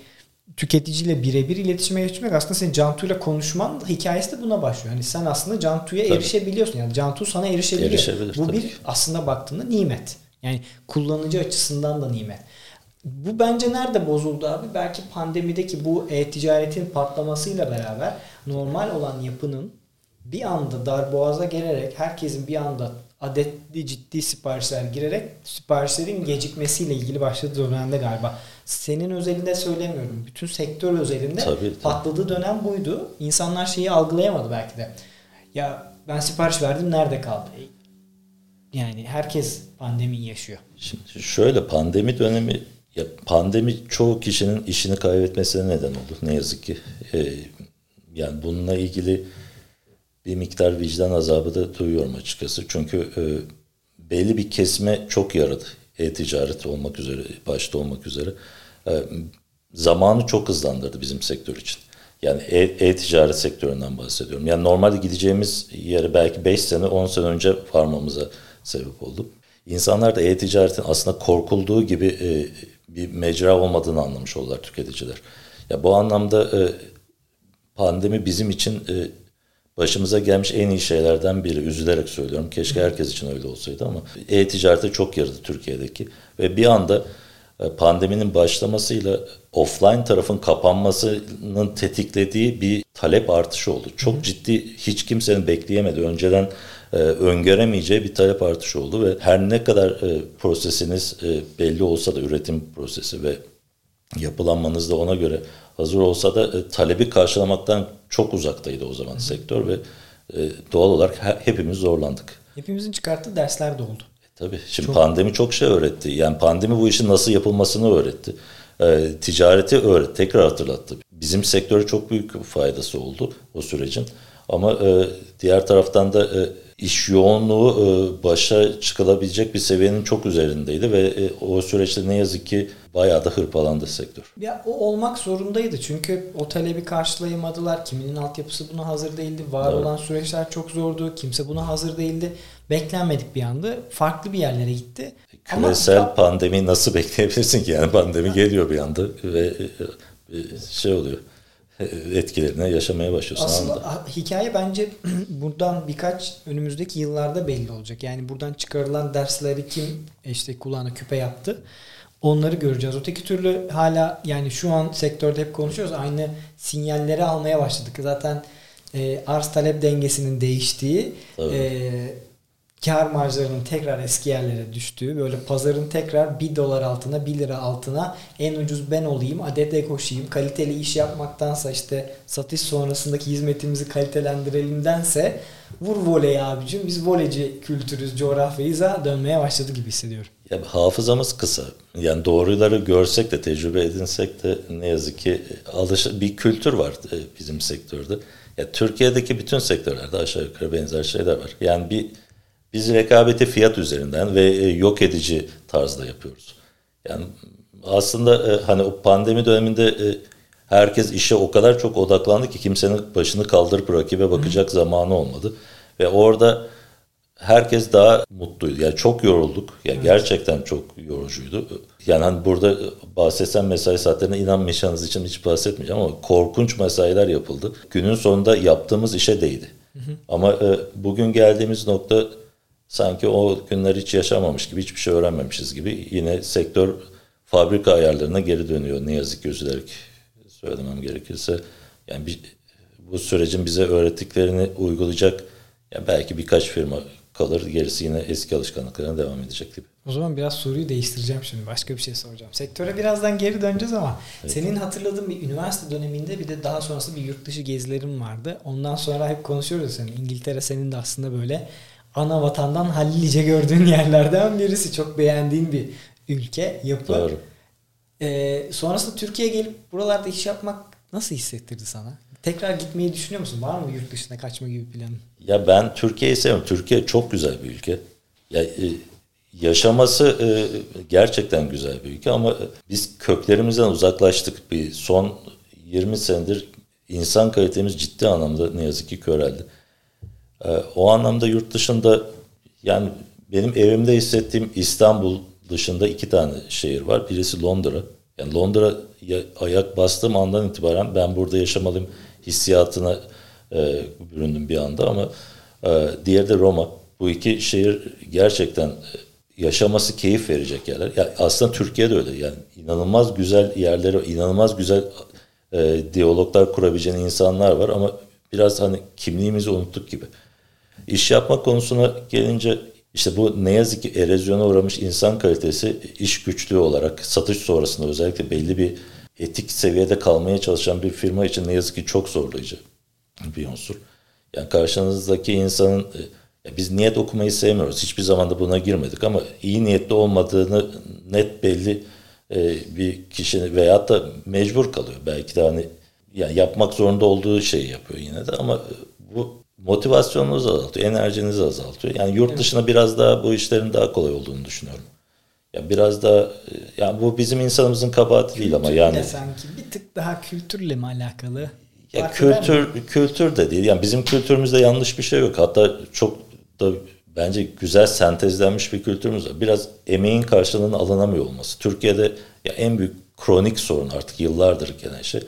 tüketiciyle birebir iletişime geçmek aslında senin Cantu'yla konuşman hikayesi de buna başlıyor. Hani sen aslında Cantu'ya erişebiliyorsun. Yani Cantu sana erişebiliyor. Erişebilir, Bu bir ki. aslında baktığında nimet. Yani kullanıcı açısından da nimet. Bu bence nerede bozuldu abi? Belki pandemideki bu e-ticaretin patlamasıyla beraber normal olan yapının bir anda darboğaza gelerek herkesin bir anda adetli ciddi siparişler girerek siparişlerin gecikmesiyle ilgili başladığı dönemde galiba. Senin özelinde söylemiyorum. Bütün sektör özelinde tabii, tabii. patladığı dönem buydu. İnsanlar şeyi algılayamadı belki de. Ya ben sipariş verdim nerede kaldı? Yani herkes pandemi yaşıyor. Şimdi şöyle pandemi dönemi ya pandemi çoğu kişinin işini kaybetmesine neden oldu ne yazık ki. Ee, yani bununla ilgili bir miktar vicdan azabı da duyuyorum açıkçası. Çünkü e, belli bir kesme çok yaradı. E-ticaret olmak üzere, başta olmak üzere. E, zamanı çok hızlandırdı bizim sektör için. Yani e, e-ticaret sektöründen bahsediyorum. Yani normalde gideceğimiz yere belki 5 sene, 10 sene önce varmamıza sebep oldu. İnsanlar da e-ticaretin aslında korkulduğu gibi e, bir mecra olmadığını anlamış oldular tüketiciler. Ya bu anlamda e, pandemi bizim için e, başımıza gelmiş en iyi şeylerden biri. Üzülerek söylüyorum. Keşke herkes için öyle olsaydı ama e-ticarete çok yaradı Türkiye'deki. Ve bir anda e, pandeminin başlamasıyla offline tarafın kapanmasının tetiklediği bir talep artışı oldu. Çok ciddi hiç kimsenin bekleyemedi. Önceden e, öngöremeyeceği bir talep artışı oldu ve her ne kadar e, prosesiniz e, belli olsa da üretim prosesi ve yapılanmanız da ona göre hazır olsa da e, talebi karşılamaktan çok uzaktaydı o zaman Hı. sektör ve e, doğal olarak her, hepimiz zorlandık. Hepimizin çıkarttığı dersler de oldu. E, tabii. Şimdi çok... pandemi çok şey öğretti. Yani pandemi bu işin nasıl yapılmasını öğretti. E, ticareti öğretti. Tekrar hatırlattı. Bizim sektöre çok büyük faydası oldu o sürecin. Ama e, diğer taraftan da e, iş yoğunluğu e, başa çıkılabilecek bir seviyenin çok üzerindeydi ve e, o süreçte ne yazık ki bayağı da hırpalandı sektör. Ya o olmak zorundaydı çünkü o talebi karşılayamadılar. Kiminin altyapısı buna hazır değildi. Var evet. olan süreçler çok zordu. Kimse buna hazır değildi. Beklenmedik bir anda. Farklı bir yerlere gitti. Küresel Ama, pandemi nasıl bekleyebilirsin ki? Yani pandemi geliyor bir anda ve e, şey oluyor etkilerine yaşamaya başlıyorsun. Aslında anında. hikaye bence buradan birkaç önümüzdeki yıllarda belli olacak. Yani buradan çıkarılan dersleri kim işte kulağına küpe yaptı onları göreceğiz. Öteki türlü hala yani şu an sektörde hep konuşuyoruz. Aynı sinyalleri almaya başladık. Zaten e, arz talep dengesinin değiştiği e, kar marjlarının tekrar eski yerlere düştüğü böyle pazarın tekrar 1 dolar altına 1 lira altına en ucuz ben olayım adete koşayım kaliteli iş yapmaktansa işte satış sonrasındaki hizmetimizi kalitelendirelimdense vur voley abicim biz voleyci kültürüz coğrafyayıza dönmeye başladı gibi hissediyorum. Ya, hafızamız kısa. Yani doğruları görsek de tecrübe edinsek de ne yazık ki alış bir kültür var e, bizim sektörde. Ya Türkiye'deki bütün sektörlerde aşağı yukarı benzer şeyler var. Yani bir biz rekabeti fiyat üzerinden ve e, yok edici tarzda yapıyoruz. Yani aslında e, hani o pandemi döneminde e, herkes işe o kadar çok odaklandı ki kimsenin başını kaldırıp rakibe bakacak Hı. zamanı olmadı. Ve orada herkes daha mutluydu. Yani çok yorulduk. Yani evet. gerçekten çok yorucuydu. Yani hani burada bahsetsem mesai saatlerine inanmayacağınız için hiç bahsetmeyeceğim ama korkunç mesailer yapıldı. Günün sonunda yaptığımız işe değdi. Hı hı. Ama e, bugün geldiğimiz nokta sanki o günler hiç yaşamamış gibi, hiçbir şey öğrenmemişiz gibi yine sektör fabrika ayarlarına geri dönüyor ne yazık ki üzülerek söylemem gerekirse. Yani bir, bu sürecin bize öğrettiklerini uygulayacak yani belki birkaç firma kalır. Gerisi yine eski alışkanlıklarına devam edecek gibi. O zaman biraz soruyu değiştireceğim şimdi. Başka bir şey soracağım. Sektöre birazdan geri döneceğiz ama evet. senin hatırladığın bir üniversite döneminde bir de daha sonrası bir yurt dışı gezilerin vardı. Ondan sonra hep konuşuyoruz senin. İngiltere senin de aslında böyle ana vatandan hallice gördüğün yerlerden birisi. Çok beğendiğin bir ülke, yapı. Doğru. Ee, sonrasında Türkiye'ye gelip buralarda iş yapmak nasıl hissettirdi sana? Tekrar gitmeyi düşünüyor musun? Var mı yurt dışına kaçma gibi planın? Ya ben Türkiye'yi seviyorum. Türkiye çok güzel bir ülke. Ya, e, yaşaması e, gerçekten güzel bir ülke ama biz köklerimizden uzaklaştık. Bir son 20 senedir insan kalitemiz ciddi anlamda ne yazık ki köreldi. E, o anlamda yurt dışında yani benim evimde hissettiğim İstanbul dışında iki tane şehir var. Birisi Londra. Yani Londra ayak bastığım andan itibaren ben burada yaşamalıyım hissiyatına e, büründüm bir anda ama e, diğeri de Roma. Bu iki şehir gerçekten e, yaşaması keyif verecek yerler. Ya aslında Türkiye'de öyle yani inanılmaz güzel yerleri, inanılmaz güzel e, diyaloglar kurabileceğin insanlar var ama biraz hani kimliğimizi unuttuk gibi. İş yapma konusuna gelince işte bu ne yazık ki erozyona uğramış insan kalitesi iş güçlüğü olarak satış sonrasında özellikle belli bir etik seviyede kalmaya çalışan bir firma için ne yazık ki çok zorlayıcı bir unsur. Yani karşınızdaki insanın e, biz niyet okumayı sevmiyoruz. Hiçbir zaman da buna girmedik ama iyi niyetli olmadığını net belli e, bir kişinin veyahut da mecbur kalıyor. Belki de hani yani yapmak zorunda olduğu şeyi yapıyor yine de ama bu motivasyonunuzu azaltıyor, enerjinizi azaltıyor. Yani yurt dışına biraz daha bu işlerin daha kolay olduğunu düşünüyorum. Ya biraz da yani bu bizim insanımızın kabahati değil ama yani. De sanki bir tık daha kültürle mi alakalı? Ya Fark kültür kültür de değil. Yani bizim kültürümüzde yanlış bir şey yok. Hatta çok da bence güzel sentezlenmiş bir kültürümüz var. Biraz emeğin karşılığının alınamıyor olması. Türkiye'de ya en büyük kronik sorun artık yıllardır gelen şey.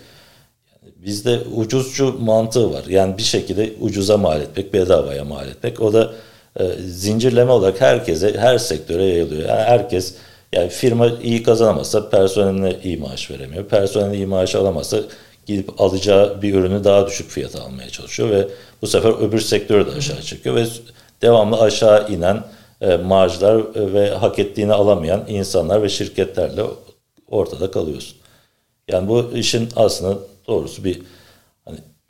Bizde ucuzcu mantığı var. Yani bir şekilde ucuza mal etmek, bedavaya mal etmek. O da e, zincirleme olarak herkese, her sektöre yayılıyor. Yani herkes yani firma iyi kazanamazsa personeline iyi maaş veremiyor. Personeline iyi maaş alamazsa gidip alacağı bir ürünü daha düşük fiyata almaya çalışıyor ve bu sefer öbür sektörü de aşağı çekiyor ve devamlı aşağı inen e, marjlar ve hak ettiğini alamayan insanlar ve şirketlerle ortada kalıyorsun. Yani bu işin aslında doğrusu bir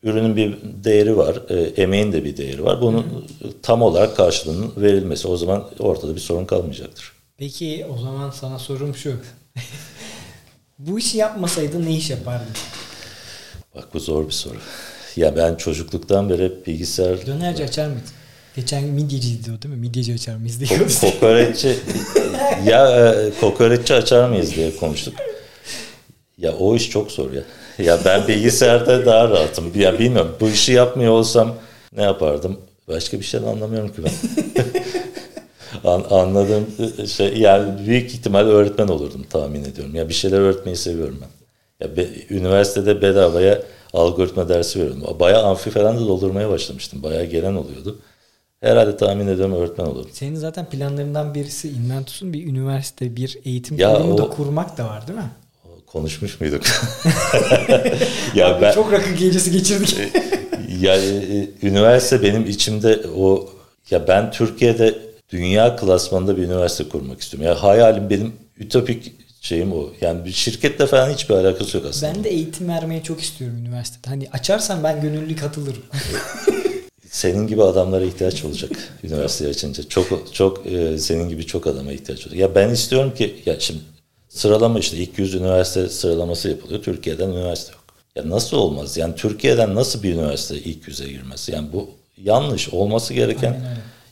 ürünün bir değeri var, e, emeğin de bir değeri var. Bunun Hı. tam olarak karşılığının verilmesi o zaman ortada bir sorun kalmayacaktır. Peki o zaman sana sorum şu. bu işi yapmasaydın ne iş yapardın? Bak bu zor bir soru. Ya ben çocukluktan beri hep bilgisayar... Dönerci açar mıydın? Geçen midyeci diyor değil mi? Midyeci açar mıyız diye. kokoreççi ya e, kokoreççi açar mıyız diye konuştuk. Ya o iş çok zor ya. Ya ben bilgisayarda daha rahatım. Ya bilmiyorum bu işi yapmıyor olsam ne yapardım? Başka bir şeyden anlamıyorum ki ben. An, anladığım şey yani büyük ihtimal öğretmen olurdum tahmin ediyorum. Ya bir şeyler öğretmeyi seviyorum ben. Ya be, üniversitede bedavaya algoritma dersi veriyordum. Bayağı amfi falan da doldurmaya başlamıştım. Bayağı gelen oluyordu. Herhalde tahmin ediyorum öğretmen olurdum. Senin zaten planlarından birisi Inventus'un bir üniversite, bir eğitim ya o, da kurmak da var değil mi? Konuşmuş muyduk? ya ben çok rakı gecesi geçirdik. yani e, üniversite benim içimde o ya ben Türkiye'de dünya klasmanında bir üniversite kurmak istiyorum. Ya hayalim benim ütopik şeyim o. Yani bir şirketle falan hiçbir alakası yok aslında. Ben de eğitim vermeyi çok istiyorum üniversitede. Hani açarsan ben gönüllü katılırım. senin gibi adamlara ihtiyaç olacak üniversite açınca. Çok çok e, senin gibi çok adama ihtiyaç olacak. Ya ben istiyorum ki ya şimdi Sıralama işte ilk yüz üniversite sıralaması yapılıyor. Türkiye'den üniversite yok. Ya nasıl olmaz? Yani Türkiye'den nasıl bir üniversite ilk yüze girmesi? Yani bu yanlış olması gereken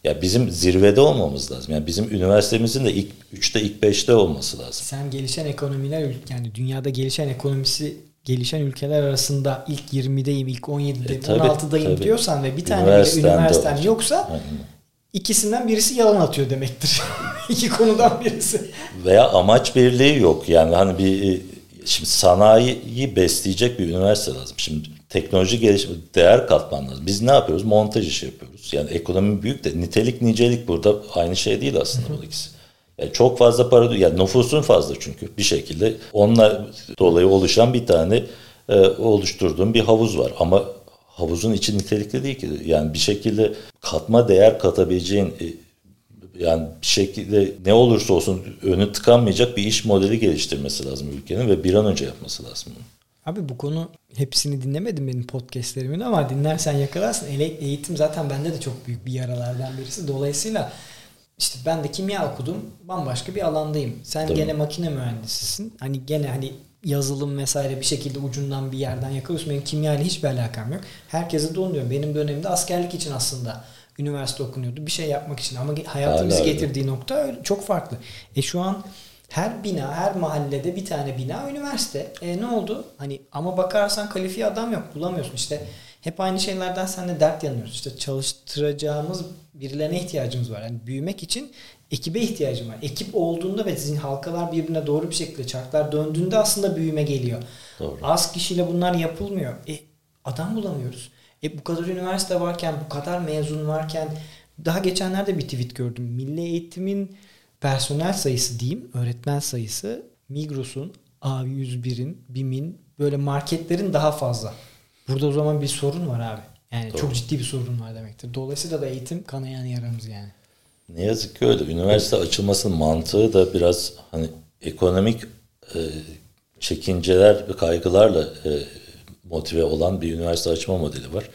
ya bizim zirvede olmamız lazım. Yani bizim üniversitemizin de ilk 3'te ilk 5'te olması lazım. Sen gelişen ekonomiler yani dünyada gelişen ekonomisi gelişen ülkeler arasında ilk 20'deyim, ilk 17'deyim, e, tabii, 16'dayım tabii. diyorsan ve bir tane bile üniversiten yoksa Aynen ikisinden birisi yalan atıyor demektir. İki konudan birisi. Veya amaç birliği yok. Yani hani bir e, şimdi sanayiyi besleyecek bir üniversite lazım. Şimdi teknoloji gelişme, değer katman lazım. Biz ne yapıyoruz? Montaj işi yapıyoruz. Yani ekonomi büyük de nitelik nicelik burada aynı şey değil aslında bu ikisi. Yani çok fazla para, yani nüfusun fazla çünkü bir şekilde onunla dolayı oluşan bir tane e, oluşturduğum bir havuz var. Ama havuzun içi nitelikli değil ki. Yani bir şekilde katma değer katabileceğin e, yani bir şekilde ne olursa olsun önü tıkanmayacak bir iş modeli geliştirmesi lazım ülkenin ve bir an önce yapması lazım bunu. Abi bu konu hepsini dinlemedim benim podcastlerimin ama dinlersen yakalarsın. Eğitim zaten bende de çok büyük bir yaralardan birisi. Dolayısıyla işte ben de kimya okudum. Bambaşka bir alandayım. Sen Tabii. gene makine mühendisisin. Hani gene hani yazılım vesaire bir şekilde ucundan bir yerden yakalıyorsun. Benim kimya ile hiçbir alakam yok. Herkese de onu diyorum. Benim dönemimde askerlik için aslında üniversite okunuyordu. Bir şey yapmak için ama hayatın bizi getirdiği nokta çok farklı. E şu an her bina, her mahallede bir tane bina üniversite. E ne oldu? Hani ama bakarsan kalifiye adam yok. Bulamıyorsun. İşte hep aynı şeylerden sen de dert yanıyoruz. İşte çalıştıracağımız birilerine ihtiyacımız var. Yani büyümek için ekibe ihtiyacım var. Ekip olduğunda ve sizin halkalar birbirine doğru bir şekilde çarklar döndüğünde aslında büyüme geliyor. Doğru. Az kişiyle bunlar yapılmıyor. E, adam bulamıyoruz. E, bu kadar üniversite varken, bu kadar mezun varken daha geçenlerde bir tweet gördüm. Milli eğitimin personel sayısı diyeyim, öğretmen sayısı Migros'un, A101'in, BİM'in böyle marketlerin daha fazla. Burada o zaman bir sorun var abi. Yani Doğru. çok ciddi bir sorun var demektir. Dolayısıyla da eğitim kanayan yaramız yani. Ne yazık ki öyle. Üniversite açılmasının mantığı da biraz hani ekonomik e, çekinceler ve kaygılarla e, motive olan bir üniversite açma modeli var.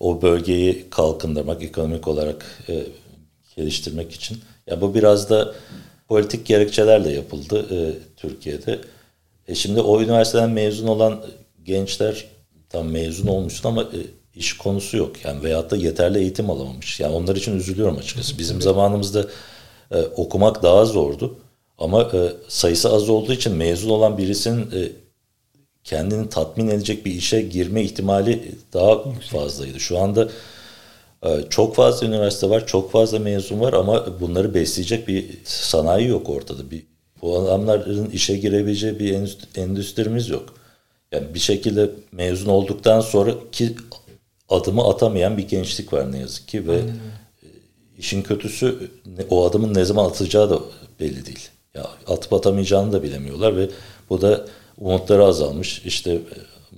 O bölgeyi kalkındırmak, ekonomik olarak e, geliştirmek için. Ya bu biraz da politik gerekçelerle yapıldı e, Türkiye'de. E şimdi o üniversiteden mezun olan gençler tam mezun olmuşsun ama e, iş konusu yok. Yani veyahut da yeterli eğitim alamamış. Yani onlar için üzülüyorum açıkçası. Bizim zamanımızda e, okumak daha zordu. Ama e, sayısı az olduğu için mezun olan birisinin e, kendini tatmin edecek bir işe girme ihtimali daha fazlaydı. Şu anda e, çok fazla üniversite var, çok fazla mezun var ama bunları besleyecek bir sanayi yok ortada. Bir, bu adamların işe girebileceği bir endüstrimiz yok. Yani bir şekilde mezun olduktan sonra ki adımı atamayan bir gençlik var ne yazık ki ve Aynen. işin kötüsü o adımın ne zaman atacağı da belli değil. Ya atıp atamayacağını da bilemiyorlar ve bu da umutları azalmış. İşte e,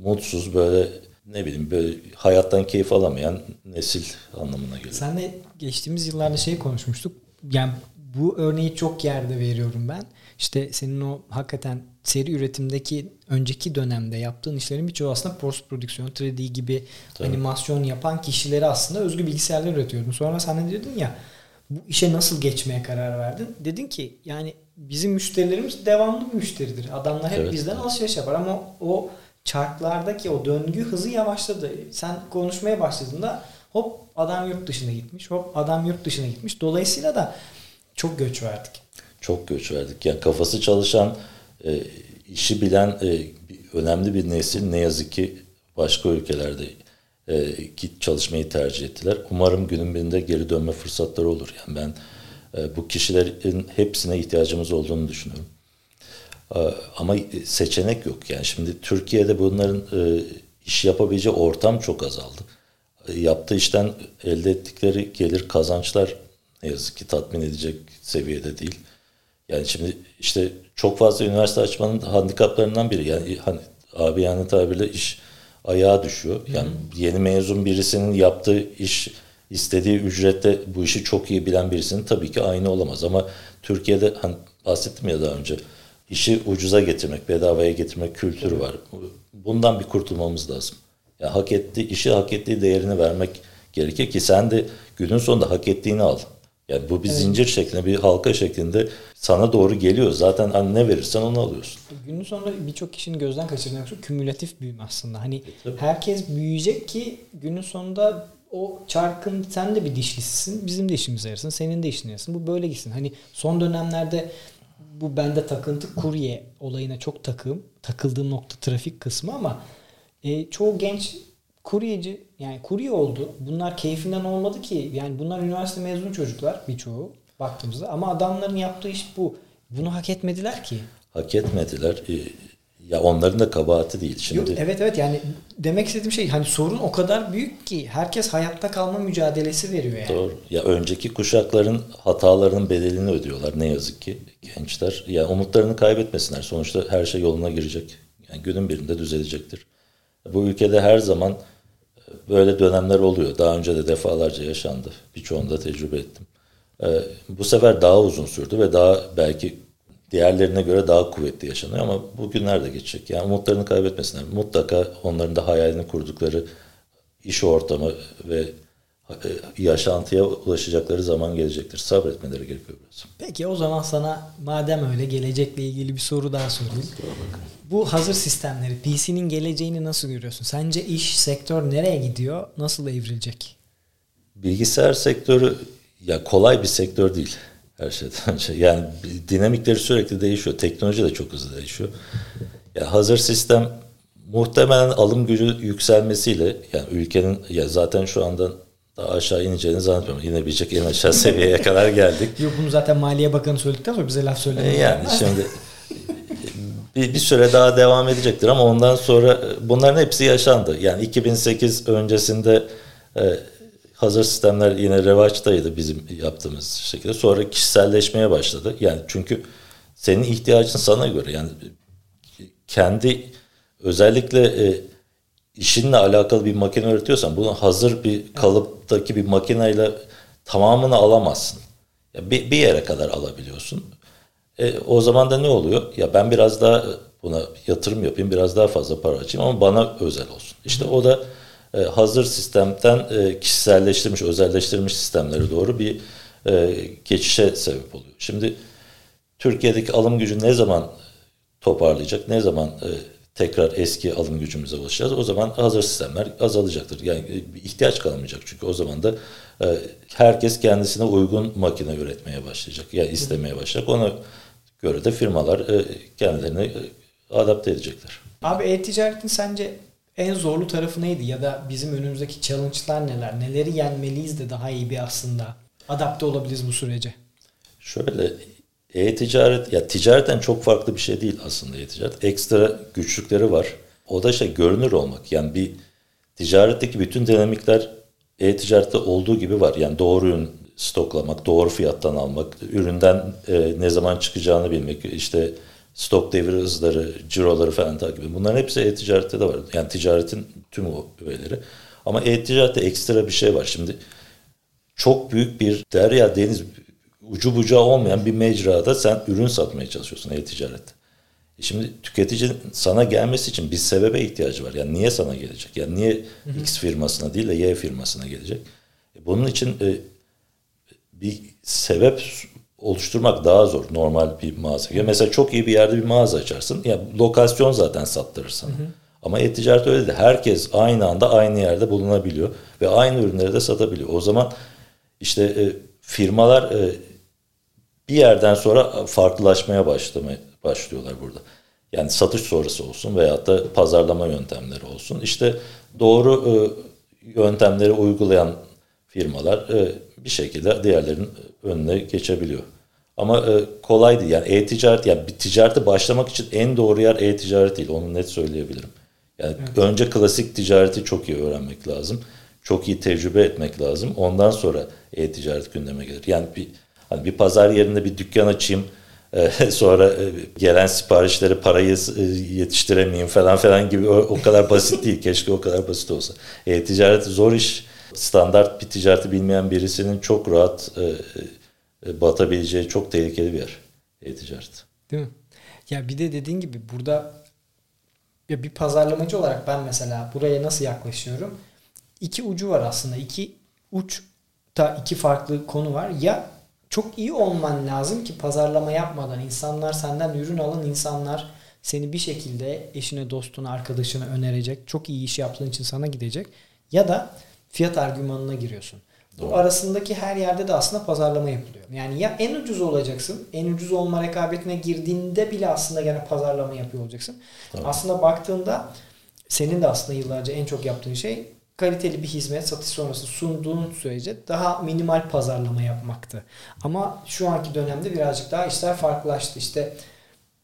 mutsuz böyle ne bileyim böyle hayattan keyif alamayan nesil anlamına geliyor. Senle geçtiğimiz yıllarda şey konuşmuştuk. Yani bu örneği çok yerde veriyorum ben. İşte senin o hakikaten seri üretimdeki önceki dönemde yaptığın işlerin birçoğu aslında post prodüksiyon, 3D gibi Tabii. animasyon yapan kişileri aslında özgü bilgisayarlar üretiyordun. Sonra sen de diyordun ya bu işe nasıl geçmeye karar verdin? Dedin ki yani bizim müşterilerimiz devamlı bir müşteridir. Adamlar hep evet, bizden evet. alışveriş yapar ama o çarklardaki o döngü hızı yavaşladı. Sen konuşmaya başladığında hop adam yurt dışına gitmiş, hop adam yurt dışına gitmiş. Dolayısıyla da çok göç verdik. Çok göç verdik. Yani kafası çalışan, e, işi bilen e, önemli bir nesil ne yazık ki başka ülkelerde e, git çalışmayı tercih ettiler. Umarım günün birinde geri dönme fırsatları olur. Yani ben e, bu kişilerin hepsine ihtiyacımız olduğunu düşünüyorum. Ama seçenek yok. Yani şimdi Türkiye'de bunların iş yapabileceği ortam çok azaldı. Yaptığı işten elde ettikleri gelir kazançlar ne yazık ki tatmin edecek seviyede değil. Yani şimdi işte çok fazla üniversite açmanın handikaplarından biri. Yani hani abi yani tabirle iş ayağa düşüyor. Yani Hı. yeni mezun birisinin yaptığı iş istediği ücrette bu işi çok iyi bilen birisinin tabii ki aynı olamaz. Ama Türkiye'de hani bahsettim ya daha önce işi ucuza getirmek, bedavaya getirmek kültürü var. Bundan bir kurtulmamız lazım. Yani hak ettiği, işi hak ettiği değerini vermek gerekir ki sen de günün sonunda hak ettiğini al. Yani bu bir evet. zincir şeklinde, bir halka şeklinde sana doğru geliyor. Zaten hani ne verirsen onu alıyorsun. Günün sonunda birçok kişinin gözden kaçırdığını şu kümülatif büyüme aslında. Hani e, herkes büyüyecek ki günün sonunda o çarkın sen de bir dişlisisin. Bizim de işimize yarasın. Senin de işine yarasın. Bu böyle gitsin. Hani son dönemlerde bu bende takıntı kurye olayına çok takım. Takıldığım nokta trafik kısmı ama e, çoğu genç kuryeci yani kurye oldu. Bunlar keyfinden olmadı ki. Yani bunlar üniversite mezunu çocuklar birçoğu baktığımızda. Ama adamların yaptığı iş bu. Bunu hak etmediler ki. Hak etmediler. Ee, ya onların da kabahati değil şimdi. Yok, evet evet yani demek istediğim şey hani sorun o kadar büyük ki herkes hayatta kalma mücadelesi veriyor yani. Doğru. Ya önceki kuşakların hatalarının bedelini ödüyorlar ne yazık ki gençler. Ya umutlarını kaybetmesinler. Sonuçta her şey yoluna girecek. Yani günün birinde düzelecektir. Bu ülkede her zaman böyle dönemler oluyor. Daha önce de defalarca yaşandı. Birçoğunda tecrübe ettim. E, bu sefer daha uzun sürdü ve daha belki diğerlerine göre daha kuvvetli yaşanıyor ama bugünler de geçecek. Yani umutlarını kaybetmesinler. Mutlaka onların da hayalini kurdukları iş ortamı ve yaşantıya ulaşacakları zaman gelecektir. Sabretmeleri gerekiyor biraz. Peki o zaman sana madem öyle gelecekle ilgili bir soru daha sorayım. Bu hazır sistemleri, PC'nin geleceğini nasıl görüyorsun? Sence iş, sektör nereye gidiyor? Nasıl evrilecek? Bilgisayar sektörü ya kolay bir sektör değil her şeyden önce. Yani dinamikleri sürekli değişiyor. Teknoloji de çok hızlı değişiyor. Ya hazır sistem muhtemelen alım gücü yükselmesiyle yani ülkenin ya zaten şu anda daha aşağı ineceğini zannetmiyorum. İnebilecek en aşağı seviyeye kadar geldik. Yok bunu zaten Maliye Bakanı söyledikten sonra bize laf söyledi. E, yani şimdi bir, bir süre daha devam edecektir ama ondan sonra bunların hepsi yaşandı. Yani 2008 öncesinde e, hazır sistemler yine revaçtaydı bizim yaptığımız şekilde. Sonra kişiselleşmeye başladı. Yani çünkü senin ihtiyacın sana göre yani kendi özellikle e, işinle alakalı bir makine üretiyorsan bunu hazır bir kalıptaki bir makineyle tamamını alamazsın. Ya bir, bir yere kadar alabiliyorsun. E, o zaman da ne oluyor? Ya ben biraz daha buna yatırım yapayım, biraz daha fazla para açayım ama bana özel olsun. İşte o da e, hazır sistemden e, kişiselleştirilmiş, özelleştirilmiş sistemlere doğru bir e, geçişe sebep oluyor. Şimdi Türkiye'deki alım gücü ne zaman toparlayacak, ne zaman e, tekrar eski alım gücümüze ulaşacağız. O zaman hazır sistemler azalacaktır. Yani e, ihtiyaç kalmayacak çünkü o zaman da e, herkes kendisine uygun makine üretmeye başlayacak. Yani istemeye başlayacak. Ona göre de firmalar e, kendilerini adapte edecekler. Abi e-ticaretin sence en zorlu tarafı neydi? Ya da bizim önümüzdeki challenge'lar neler? Neleri yenmeliyiz de daha iyi bir aslında adapte olabiliriz bu sürece? Şöyle e-ticaret ya ticaretten çok farklı bir şey değil aslında e-ticaret. Ekstra güçlükleri var. O da şey görünür olmak. Yani bir ticaretteki bütün dinamikler e-ticarette olduğu gibi var. Yani doğru ürün stoklamak, doğru fiyattan almak, üründen e, ne zaman çıkacağını bilmek, işte stok devir hızları, ciroları falan takip. Bunların hepsi e-ticarette de var. Yani ticaretin tüm o öğeleri. Ama e-ticarette ekstra bir şey var. Şimdi çok büyük bir derya deniz ucu bucağı olmayan bir mecrada sen ürün satmaya çalışıyorsun e-ticarette. E şimdi tüketicinin sana gelmesi için bir sebebe ihtiyacı var. Yani niye sana gelecek? Yani niye hı hı. X firmasına değil de Y firmasına gelecek? E bunun için e, bir sebep oluşturmak daha zor normal bir mağaza. Ya mesela çok iyi bir yerde bir mağaza açarsın. Ya lokasyon zaten sattırırsın. Hı hı. Ama e-ticaret öyle de herkes aynı anda aynı yerde bulunabiliyor ve aynı ürünleri de satabiliyor. O zaman işte e, firmalar e, bir yerden sonra farklılaşmaya başlamaya başlıyorlar burada. Yani satış sonrası olsun veyahut da pazarlama yöntemleri olsun. İşte doğru e, yöntemleri uygulayan firmalar e, bir şekilde diğerlerinin önüne geçebiliyor. Ama e, kolay değil. Yani e-ticaret, yani bir ticarete başlamak için en doğru yer e-ticaret değil. Onu net söyleyebilirim. Yani evet. önce klasik ticareti çok iyi öğrenmek lazım. Çok iyi tecrübe etmek lazım. Ondan sonra e-ticaret gündeme gelir. Yani bir Hani bir pazar yerinde bir dükkan açayım. E, sonra e, gelen siparişleri parayı e, yetiştiremeyeyim falan falan gibi o, kadar basit değil. Keşke o kadar basit olsa. E-ticaret zor iş. Standart bir ticareti bilmeyen birisinin çok rahat batabileceği çok tehlikeli bir yer. E-ticaret. Değil mi? Ya bir de dediğin gibi burada ya bir pazarlamacı olarak ben mesela buraya nasıl yaklaşıyorum? İki ucu var aslında. İki uç ta iki farklı konu var. Ya çok iyi olman lazım ki pazarlama yapmadan insanlar senden ürün alın insanlar seni bir şekilde eşine, dostuna, arkadaşına önerecek. Çok iyi iş yaptığın için sana gidecek. Ya da fiyat argümanına giriyorsun. Doğru. Bu arasındaki her yerde de aslında pazarlama yapılıyor. Yani ya en ucuz olacaksın. En ucuz olma rekabetine girdiğinde bile aslında gene pazarlama yapıyor olacaksın. Doğru. Aslında baktığında senin de aslında yıllarca en çok yaptığın şey kaliteli bir hizmet satış sonrası sunduğun sürece daha minimal pazarlama yapmaktı. Ama şu anki dönemde birazcık daha işler farklılaştı. İşte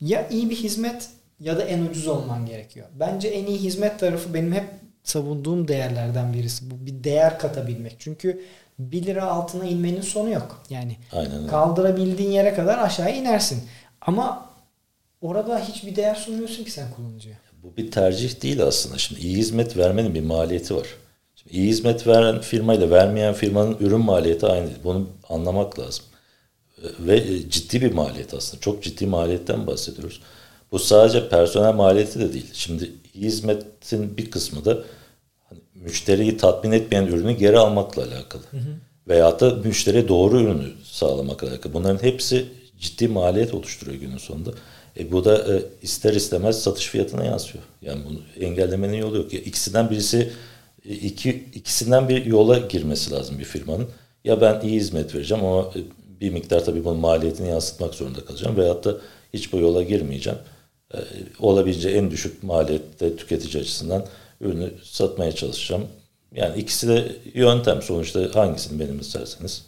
ya iyi bir hizmet ya da en ucuz olman gerekiyor. Bence en iyi hizmet tarafı benim hep savunduğum değerlerden birisi. Bu bir değer katabilmek. Çünkü 1 lira altına inmenin sonu yok. Yani Aynen. kaldırabildiğin yere kadar aşağıya inersin. Ama orada hiçbir değer sunmuyorsun ki sen kullanıcıya. Bu bir tercih değil aslında. Şimdi iyi hizmet vermenin bir maliyeti var. Şimdi iyi hizmet veren firmayla vermeyen firmanın ürün maliyeti aynı değil. Bunu anlamak lazım. Ve ciddi bir maliyet aslında. Çok ciddi maliyetten bahsediyoruz. Bu sadece personel maliyeti de değil. Şimdi iyi hizmetin bir kısmı da hani müşteriyi tatmin etmeyen ürünü geri almakla alakalı. Hı hı. Veyahut da müşteriye doğru ürünü sağlamakla alakalı. Bunların hepsi ciddi maliyet oluşturuyor günün sonunda. E bu da e, ister istemez satış fiyatına yansıyor. Yani bunu engellemenin yolu yok. Ya ikisinden birisi e, iki ikisinden bir yola girmesi lazım bir firmanın. Ya ben iyi hizmet vereceğim ama e, bir miktar tabii bunun maliyetini yansıtmak zorunda kalacağım. Veyahut da hiç bu yola girmeyeceğim. E, olabileceği en düşük maliyette tüketici açısından ürünü satmaya çalışacağım. Yani ikisi de yöntem. Sonuçta hangisini benim isterseniz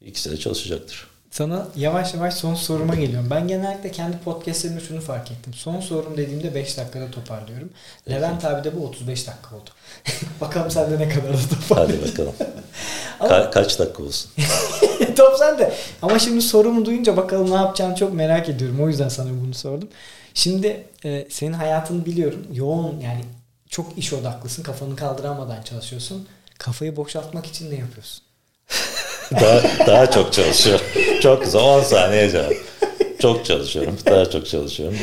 ikisi de çalışacaktır. Sana yavaş yavaş son soruma geliyorum. Ben genellikle kendi podcastlerimde şunu fark ettim. Son sorum dediğimde 5 dakikada toparlıyorum. Evet. Levent abi de bu 35 dakika oldu. bakalım sende ne kadar da toparlıyorsun. Hadi bakalım. Ama, Ka- kaç dakika olsun? Top sende. Ama şimdi sorumu duyunca bakalım ne yapacağını çok merak ediyorum. O yüzden sana bunu sordum. Şimdi e, senin hayatını biliyorum. Yoğun yani çok iş odaklısın. Kafanı kaldıramadan çalışıyorsun. Kafayı boşaltmak için ne yapıyorsun? Daha, daha çok çalışıyorum. Çok güzel. 10 saniye cevap. Çok çalışıyorum. Daha çok çalışıyorum.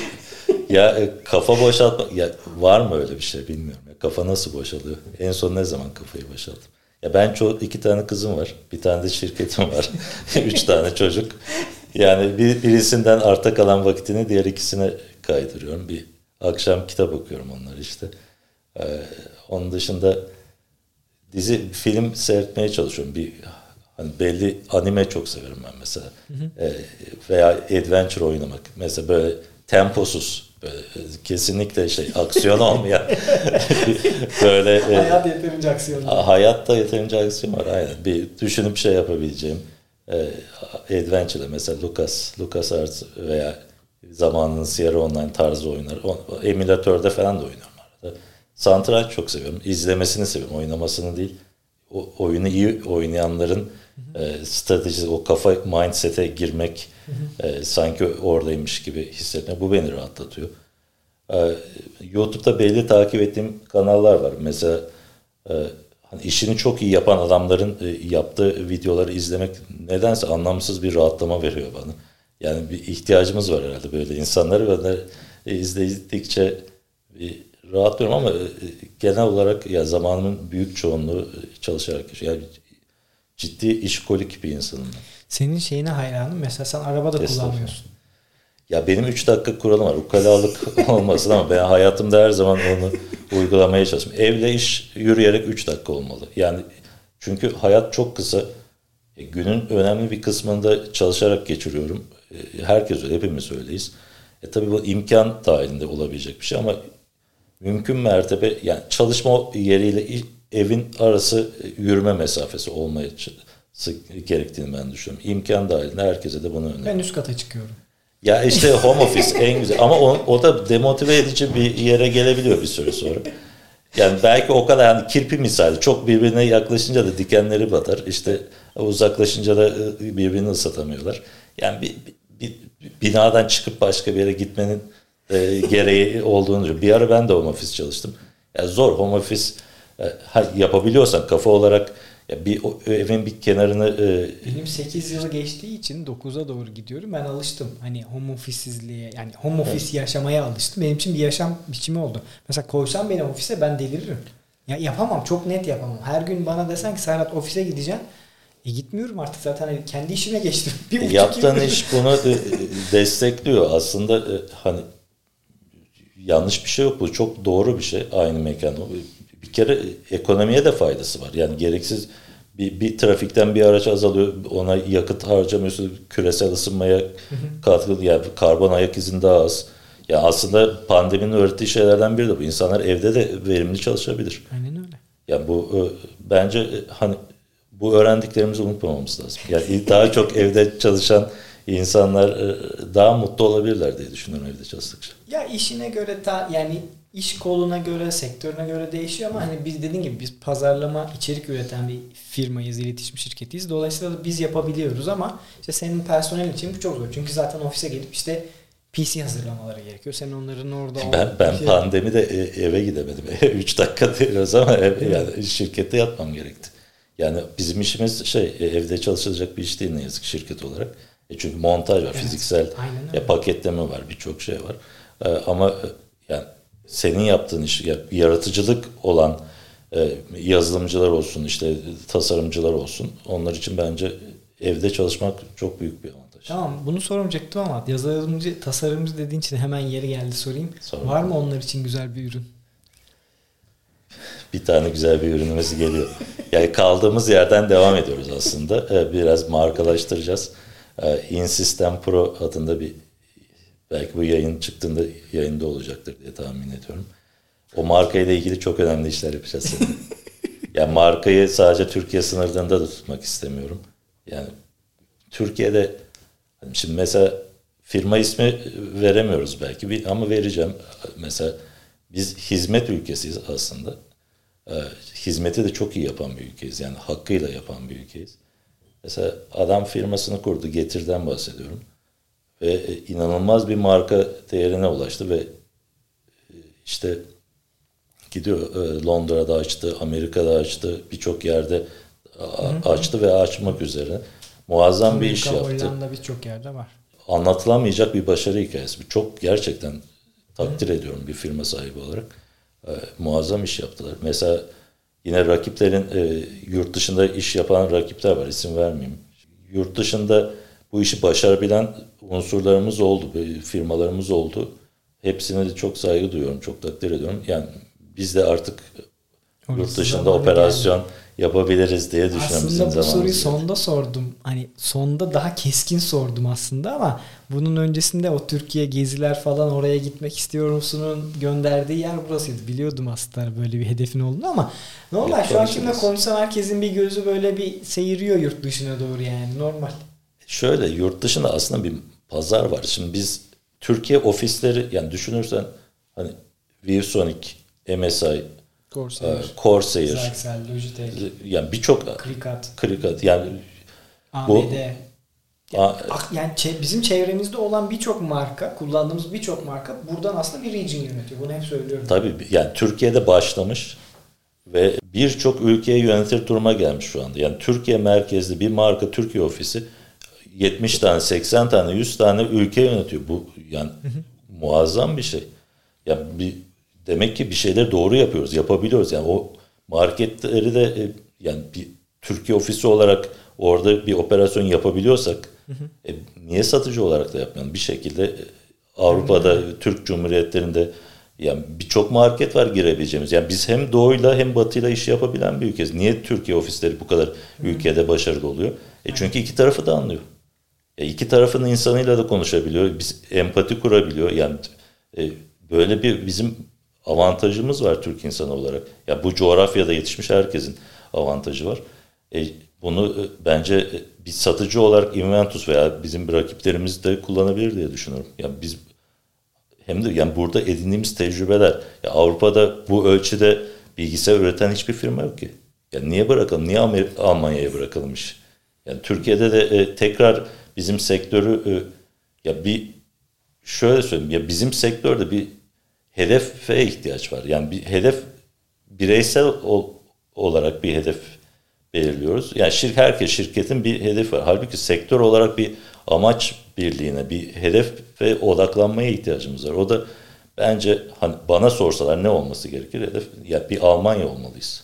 Ya e, kafa boşaltma ya var mı öyle bir şey bilmiyorum. Ya, kafa nasıl boşalıyor? En son ne zaman kafayı boşalttım? Ya ben çok iki tane kızım var. Bir tane de şirketim var. Üç tane çocuk. Yani bir, birisinden arta kalan vakitini diğer ikisine kaydırıyorum. Bir akşam kitap okuyorum onlar işte. Ee, onun dışında dizi film seyretmeye çalışıyorum. Bir hani belli anime çok severim ben mesela. Hı hı. Ee, veya adventure oynamak. Mesela böyle temposuz böyle kesinlikle şey aksiyon olmayan böyle e, hayat yeterince aksiyon. Hayatta yeterince aksiyon var aynen. Bir düşünüp şey yapabileceğim e, adventure mesela Lucas Lucas Arts veya zamanının Sierra Online tarzı oyunlar. Emülatörde falan da oynuyorum arada. Satranç çok seviyorum. İzlemesini seviyorum. Oynamasını değil. O, oyunu iyi oynayanların e, stratejisi, o kafa mindset'e girmek e, sanki oradaymış gibi hissetmek. Bu beni rahatlatıyor. E, YouTube'da belli takip ettiğim kanallar var. Mesela e, hani işini çok iyi yapan adamların e, yaptığı videoları izlemek nedense anlamsız bir rahatlama veriyor bana. Yani bir ihtiyacımız var herhalde böyle insanları. Ben de izledikçe bir rahatlıyorum ama e, genel olarak ya zamanımın büyük çoğunluğu çalışarak yani ciddi işkolik bir insanım ben. Senin şeyine hayranım. Mesela sen araba da kullanmıyorsun. Ya benim 3 dakika kuralım var. Ukalalık olmasın ama ben hayatımda her zaman onu uygulamaya çalışıyorum. Evle iş yürüyerek 3 dakika olmalı. Yani çünkü hayat çok kısa. E, günün önemli bir kısmında çalışarak geçiriyorum. E, herkes öyle, hepimiz öyleyiz. E tabii bu imkan dahilinde olabilecek bir şey ama mümkün mertebe yani çalışma yeriyle evin arası yürüme mesafesi olmaya gerektiğini ben düşünüyorum. İmkan dahilinde herkese de bunu öneriyorum. Ben üst kata çıkıyorum. Ya işte home office en güzel ama o, o da demotive edici bir yere gelebiliyor bir süre sonra. Yani belki o kadar yani kirpi misali çok birbirine yaklaşınca da dikenleri batar. İşte uzaklaşınca da ıı, birbirini ıslatamıyorlar. Yani bir, bir, bir binadan çıkıp başka bir yere gitmenin e, gereği olduğunu düşünüyorum. Bir ara ben de home office çalıştım. Yani zor home office e, yapabiliyorsan kafa olarak ya bir o, evin bir kenarını e, benim 8 yılı geçtiği için 9'a doğru gidiyorum. Ben alıştım. Hani home office'sizliğe yani home office evet. yaşamaya alıştım. Benim için bir yaşam biçimi oldu. Mesela koysam beni ofise ben deliririm. Ya yapamam. Çok net yapamam. Her gün bana desen ki Serhat ofise gideceğim. E gitmiyorum artık zaten hani kendi işime geçtim. Bir e, Yaptığın iş bunu e, destekliyor. Aslında e, hani yanlış bir şey yok bu. Çok doğru bir şey aynı mekan. Bir kere ekonomiye de faydası var. Yani gereksiz bir, bir trafikten bir araç azalıyor. Ona yakıt harcamıyorsun. Küresel ısınmaya katkı yani karbon ayak izin daha az. Ya yani aslında pandeminin öğrettiği şeylerden biri de bu. İnsanlar evde de verimli çalışabilir. Aynen öyle. Yani bu e, bence e, hani bu öğrendiklerimizi unutmamamız lazım. Yani daha çok evde çalışan insanlar e, daha mutlu olabilirler diye düşünüyorum evde çalıştıkça. Ya işine göre ta yani iş koluna göre, sektörüne göre değişiyor ama hani biz dediğin gibi biz pazarlama, içerik üreten bir firmayız, iletişim şirketiyiz. Dolayısıyla da biz yapabiliyoruz ama işte senin personel için bu çok zor. Çünkü zaten ofise gelip işte PC hazırlamaları gerekiyor. Sen onların orada... Ben, ben şey... pandemide e, eve gidemedim. 3 dakika diyoruz ama ev, yani şirkette yatmam gerekti. Yani bizim işimiz şey e, evde çalışılacak bir iş değil ne yazık şirket olarak. E çünkü montaj var, evet, fiziksel ya paketleme var, birçok şey var. E, ama e, yani senin yaptığın iş, ya, yaratıcılık olan e, yazılımcılar olsun, işte tasarımcılar olsun. Onlar için bence evde çalışmak çok büyük bir avantaj. Tamam bunu sormayacaktım ama yazılımcı, tasarımcı dediğin için hemen yeri geldi sorayım. Sorun. Var mı onlar için güzel bir ürün? bir tane güzel bir ürünümüz geliyor. Yani kaldığımız yerden devam ediyoruz aslında. Ee, biraz markalaştıracağız. Ee, InSystem Pro adında bir belki bu yayın çıktığında yayında olacaktır diye tahmin ediyorum. O markayla ilgili çok önemli işler yapacağız. yani markayı sadece Türkiye sınırlarında da tutmak istemiyorum. Yani Türkiye'de hani şimdi mesela firma ismi veremiyoruz belki bir ama vereceğim. Mesela biz hizmet ülkesiyiz aslında e, hizmeti de çok iyi yapan bir ülkeyiz. Yani hakkıyla yapan bir ülkeyiz. Mesela adam firmasını kurdu. Getir'den bahsediyorum. Ve e, inanılmaz bir marka değerine ulaştı ve e, işte gidiyor e, Londra'da açtı, Amerika'da açtı, birçok yerde açtı ve açmak üzere. Muazzam Amerika, bir iş yaptı. Hollanda birçok yerde var. Anlatılamayacak bir başarı hikayesi. Çok gerçekten takdir Hı. ediyorum bir firma sahibi olarak e, muazzam iş yaptılar. Mesela yine rakiplerin e, yurt dışında iş yapan rakipler var isim vermeyeyim. Yurt dışında bu işi başarabilen unsurlarımız oldu, firmalarımız oldu. Hepsine de çok saygı duyuyorum, çok takdir ediyorum. Yani biz de artık Orası yurt dışında operasyon geldi yapabiliriz diye düşünüyorum. Aslında bu soruyu sonda sordum. Hani sonda daha keskin sordum aslında ama bunun öncesinde o Türkiye geziler falan oraya gitmek istiyor musunun gönderdiği yer burasıydı. Biliyordum aslında böyle bir hedefin olduğunu ama normal şu an kimle konuşsam herkesin bir gözü böyle bir seyiriyor yurt dışına doğru yani normal. Şöyle yurt dışında aslında bir pazar var. Şimdi biz Türkiye ofisleri yani düşünürsen hani ViewSonic, MSI, Corsair, ee, Corsair Zyxel, Logitech, yani birçok Krikat, Krikat yani AMD, bu, yani, yani bizim çevremizde olan birçok marka, kullandığımız birçok marka buradan aslında bir region yönetiyor. Bunu hep söylüyorum. Tabii yani Türkiye'de başlamış ve birçok ülkeye yönetir duruma gelmiş şu anda. Yani Türkiye merkezli bir marka Türkiye ofisi 70 tane, 80 tane, 100 tane ülke yönetiyor. Bu yani hı hı. muazzam bir şey. Ya yani bir demek ki bir şeyler doğru yapıyoruz, yapabiliyoruz. Yani o marketleri de e, yani bir Türkiye ofisi olarak orada bir operasyon yapabiliyorsak hı hı. E, niye satıcı olarak da yapmayalım? Bir şekilde e, Avrupa'da, hı. Türk Cumhuriyetlerinde yani birçok market var girebileceğimiz. Yani biz hem doğuyla hem batıyla iş yapabilen bir ülkeyiz. Niye Türkiye ofisleri bu kadar ülkede başarılı oluyor? E çünkü iki tarafı da anlıyor. E iki tarafın insanıyla da konuşabiliyor. Biz empati kurabiliyor. Yani e, böyle bir bizim avantajımız var Türk insanı olarak. Ya bu coğrafyada yetişmiş herkesin avantajı var. E, bunu e, bence e, bir satıcı olarak Inventus veya bizim rakiplerimiz de kullanabilir diye düşünüyorum. Ya biz hem de yani burada edindiğimiz tecrübeler ya Avrupa'da bu ölçüde bilgisayar üreten hiçbir firma yok ki. Ya niye bırakalım? Niye Almanya'ya bırakalım iş? Yani Türkiye'de de e, tekrar bizim sektörü e, ya bir şöyle söyleyeyim ya bizim sektörde bir hedefe ihtiyaç var. Yani bir hedef bireysel ol, olarak bir hedef belirliyoruz. Yani şirk, herkes şirketin bir hedefi var. Halbuki sektör olarak bir amaç birliğine, bir hedefe odaklanmaya ihtiyacımız var. O da bence hani bana sorsalar ne olması gerekir? Hedef ya bir Almanya olmalıyız.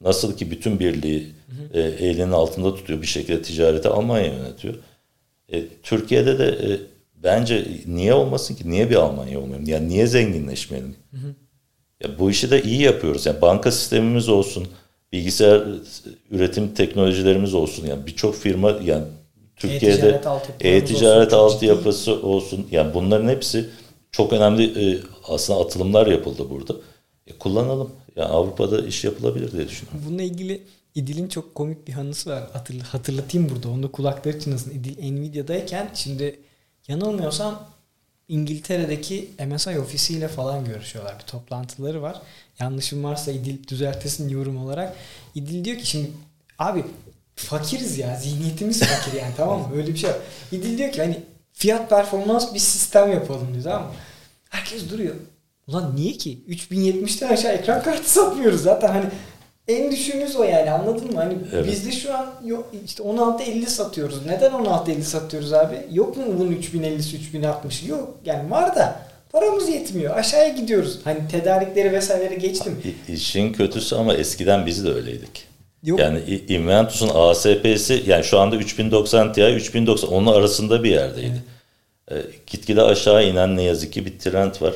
Nasıl ki bütün birliği hı hı. E, elinin altında tutuyor bir şekilde ticareti Almanya yönetiyor. E, Türkiye'de de e, bence niye olmasın ki? Niye bir Almanya olmayalım? Yani niye zenginleşmeyelim? Hı hı. Ya bu işi de iyi yapıyoruz. Yani banka sistemimiz olsun, bilgisayar üretim teknolojilerimiz olsun. Yani birçok firma yani Türkiye'de e-ticaret altyapısı olsun, olsun. Yani bunların hepsi çok önemli e, aslında atılımlar yapıldı burada. E, kullanalım. Yani Avrupa'da iş yapılabilir diye düşünüyorum. Bununla ilgili İdil'in çok komik bir hanısı var. Hatırlatayım burada. Onu kulakları çınlasın. İdil Nvidia'dayken şimdi Yanılmıyorsam İngiltere'deki MSI ofisiyle falan görüşüyorlar. Bir toplantıları var. Yanlışım varsa İdil düzeltesin yorum olarak. İdil diyor ki şimdi abi fakiriz ya zihniyetimiz fakir yani tamam mı? Öyle bir şey var. İdil diyor ki hani fiyat performans bir sistem yapalım diyor tamam mı? Herkes duruyor. Ulan niye ki? 3070'ten aşağı ekran kartı satmıyoruz zaten hani en düşüğümüz o yani anladın mı? Hani Evet. bizde şu an yok işte 1650 satıyoruz. Neden 1650 satıyoruz abi? Yok mu bunun 3050'si 3060'ı? Yok. Yani var da paramız yetmiyor. Aşağıya gidiyoruz. Hani tedarikleri vesaireleri geçtim. İ- İşin kötüsü ama eskiden biz de öyleydik. Yok. Yani Inventus'un ASP'si yani şu anda 3090 Ti 3090 onun arasında bir yerdeydi. E, gitgide aşağı inen ne yazık ki bir trend var.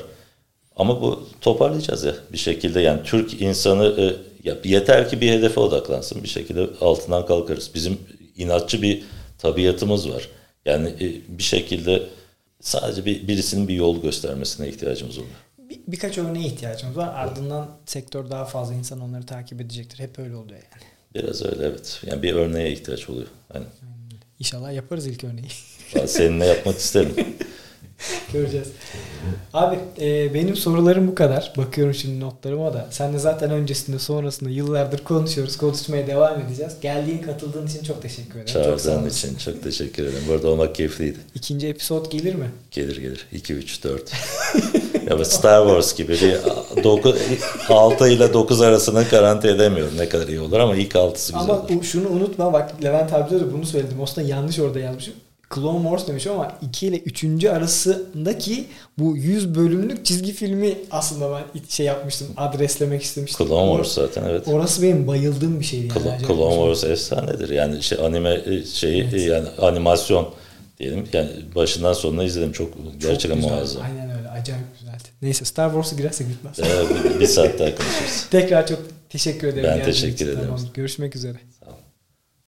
Ama bu toparlayacağız ya bir şekilde yani Türk insanı e, ya yeter ki bir hedefe odaklansın bir şekilde altından kalkarız. Bizim inatçı bir tabiatımız var. Yani e, bir şekilde sadece bir, birisinin bir yol göstermesine ihtiyacımız oluyor. Bir, birkaç örneğe ihtiyacımız var. Ardından sektör daha fazla insan onları takip edecektir. Hep öyle oluyor yani. Biraz öyle evet. Yani bir örneğe ihtiyaç oluyor. Hani İnşallah yaparız ilk örneği. ben seninle yapmak isterim. Göreceğiz. Abi e, benim sorularım bu kadar. Bakıyorum şimdi notlarıma da. Sen de zaten öncesinde sonrasında yıllardır konuşuyoruz. Konuşmaya devam edeceğiz. Geldiğin katıldığın için çok teşekkür ederim. Çağırdığın için çok teşekkür ederim. Burada olmak keyifliydi. İkinci episod gelir mi? Gelir gelir. 2, 3, 4. ya Star Wars gibi bir 9, 6 ile 9 arasını garanti edemiyorum ne kadar iyi olur ama ilk 6'sı güzel Ama olur. şunu unutma bak Levent abi de bunu söyledim. Aslında yanlış orada yazmışım. Clone Wars demiş ama 2 ile 3. arasındaki bu 100 bölümlük çizgi filmi aslında ben şey yapmıştım. Adreslemek istemiştim. Clone Wars zaten evet. Orası benim bayıldığım bir şeydi. Yani. Clone, hoşuma Wars efsanedir. Yani şey anime e, şeyi Evet. yani animasyon diyelim. Yani başından sonuna izledim. Çok Çok gerçekten güzel. muazzam. Aynen öyle. Acayip güzeldi. Neyse Star Wars'a girersek bitmez. Bir, bir saat daha konuşuruz. Tekrar çok teşekkür ederim. Ben teşekkür ederim. Tamam, Görüşmek üzere. Sağ ol.